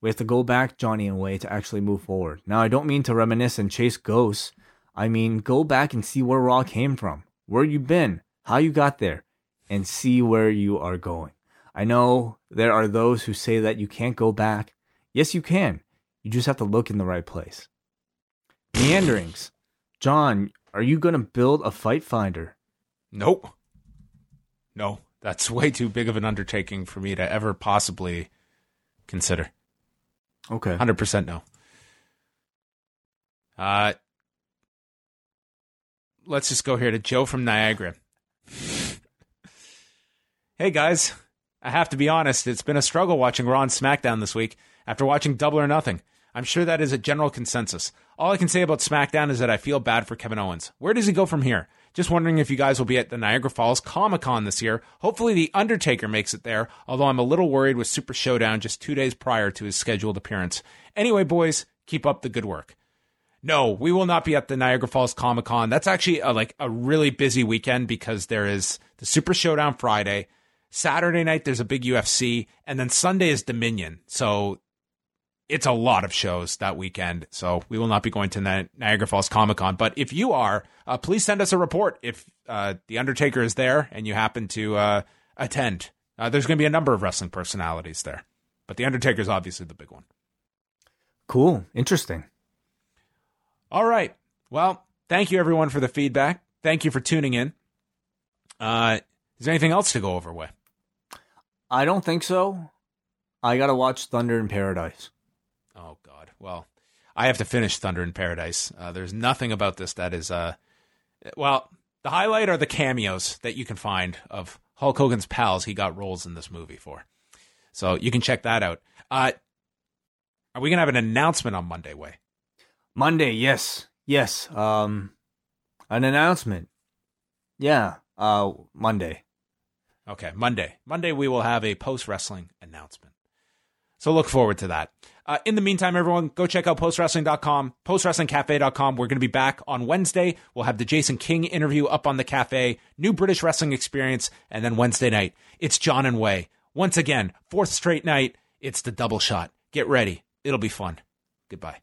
We have to go back, Johnny and Wai, to actually move forward. Now, I don't mean to reminisce and chase ghosts. I mean, go back and see where Raw came from, where you been, how you got there, and see where you are going. I know there are those who say that you can't go back. Yes, you can. You just have to look in the right place. Meanderings. John, are you going to build a fight finder? Nope. No, that's way too big of an undertaking for me to ever possibly consider. Okay. 100% no. Uh, let's just go here to Joe from Niagara. hey guys, I have to be honest, it's been a struggle watching Raw and SmackDown this week after watching Double or Nothing. I'm sure that is a general consensus. All I can say about SmackDown is that I feel bad for Kevin Owens. Where does he go from here? Just wondering if you guys will be at the Niagara Falls Comic Con this year. Hopefully, The Undertaker makes it there, although I'm a little worried with Super Showdown just two days prior to his scheduled appearance. Anyway, boys, keep up the good work. No, we will not be at the Niagara Falls Comic Con. That's actually a, like a really busy weekend because there is the Super Showdown Friday. Saturday night, there's a big UFC, and then Sunday is Dominion. So it's a lot of shows that weekend. So we will not be going to Ni- Niagara Falls Comic Con. But if you are, uh, please send us a report if uh, The Undertaker is there and you happen to uh, attend. Uh, there's going to be a number of wrestling personalities there. But The Undertaker is obviously the big one. Cool. Interesting. All right. Well, thank you everyone for the feedback. Thank you for tuning in. Uh, is there anything else to go over with? I don't think so. I got to watch Thunder in Paradise. Oh God. Well, I have to finish Thunder in Paradise. Uh, there's nothing about this that is uh, well, the highlight are the cameos that you can find of Hulk Hogan's pals he got roles in this movie for. So you can check that out. Uh, are we gonna have an announcement on Monday, Wai? Monday, yes, yes. Um, an announcement. Yeah. Uh, Monday. Okay, Monday. Monday we will have a post wrestling announcement. So look forward to that. Uh, in the meantime, everyone, go check out postwrestling.com, postwrestlingcafe.com. We're going to be back on Wednesday. We'll have the Jason King interview up on the cafe, new British wrestling experience, and then Wednesday night, it's John and Wai. Once again, fourth straight night, it's the double shot. Get ready. It'll be fun. Goodbye.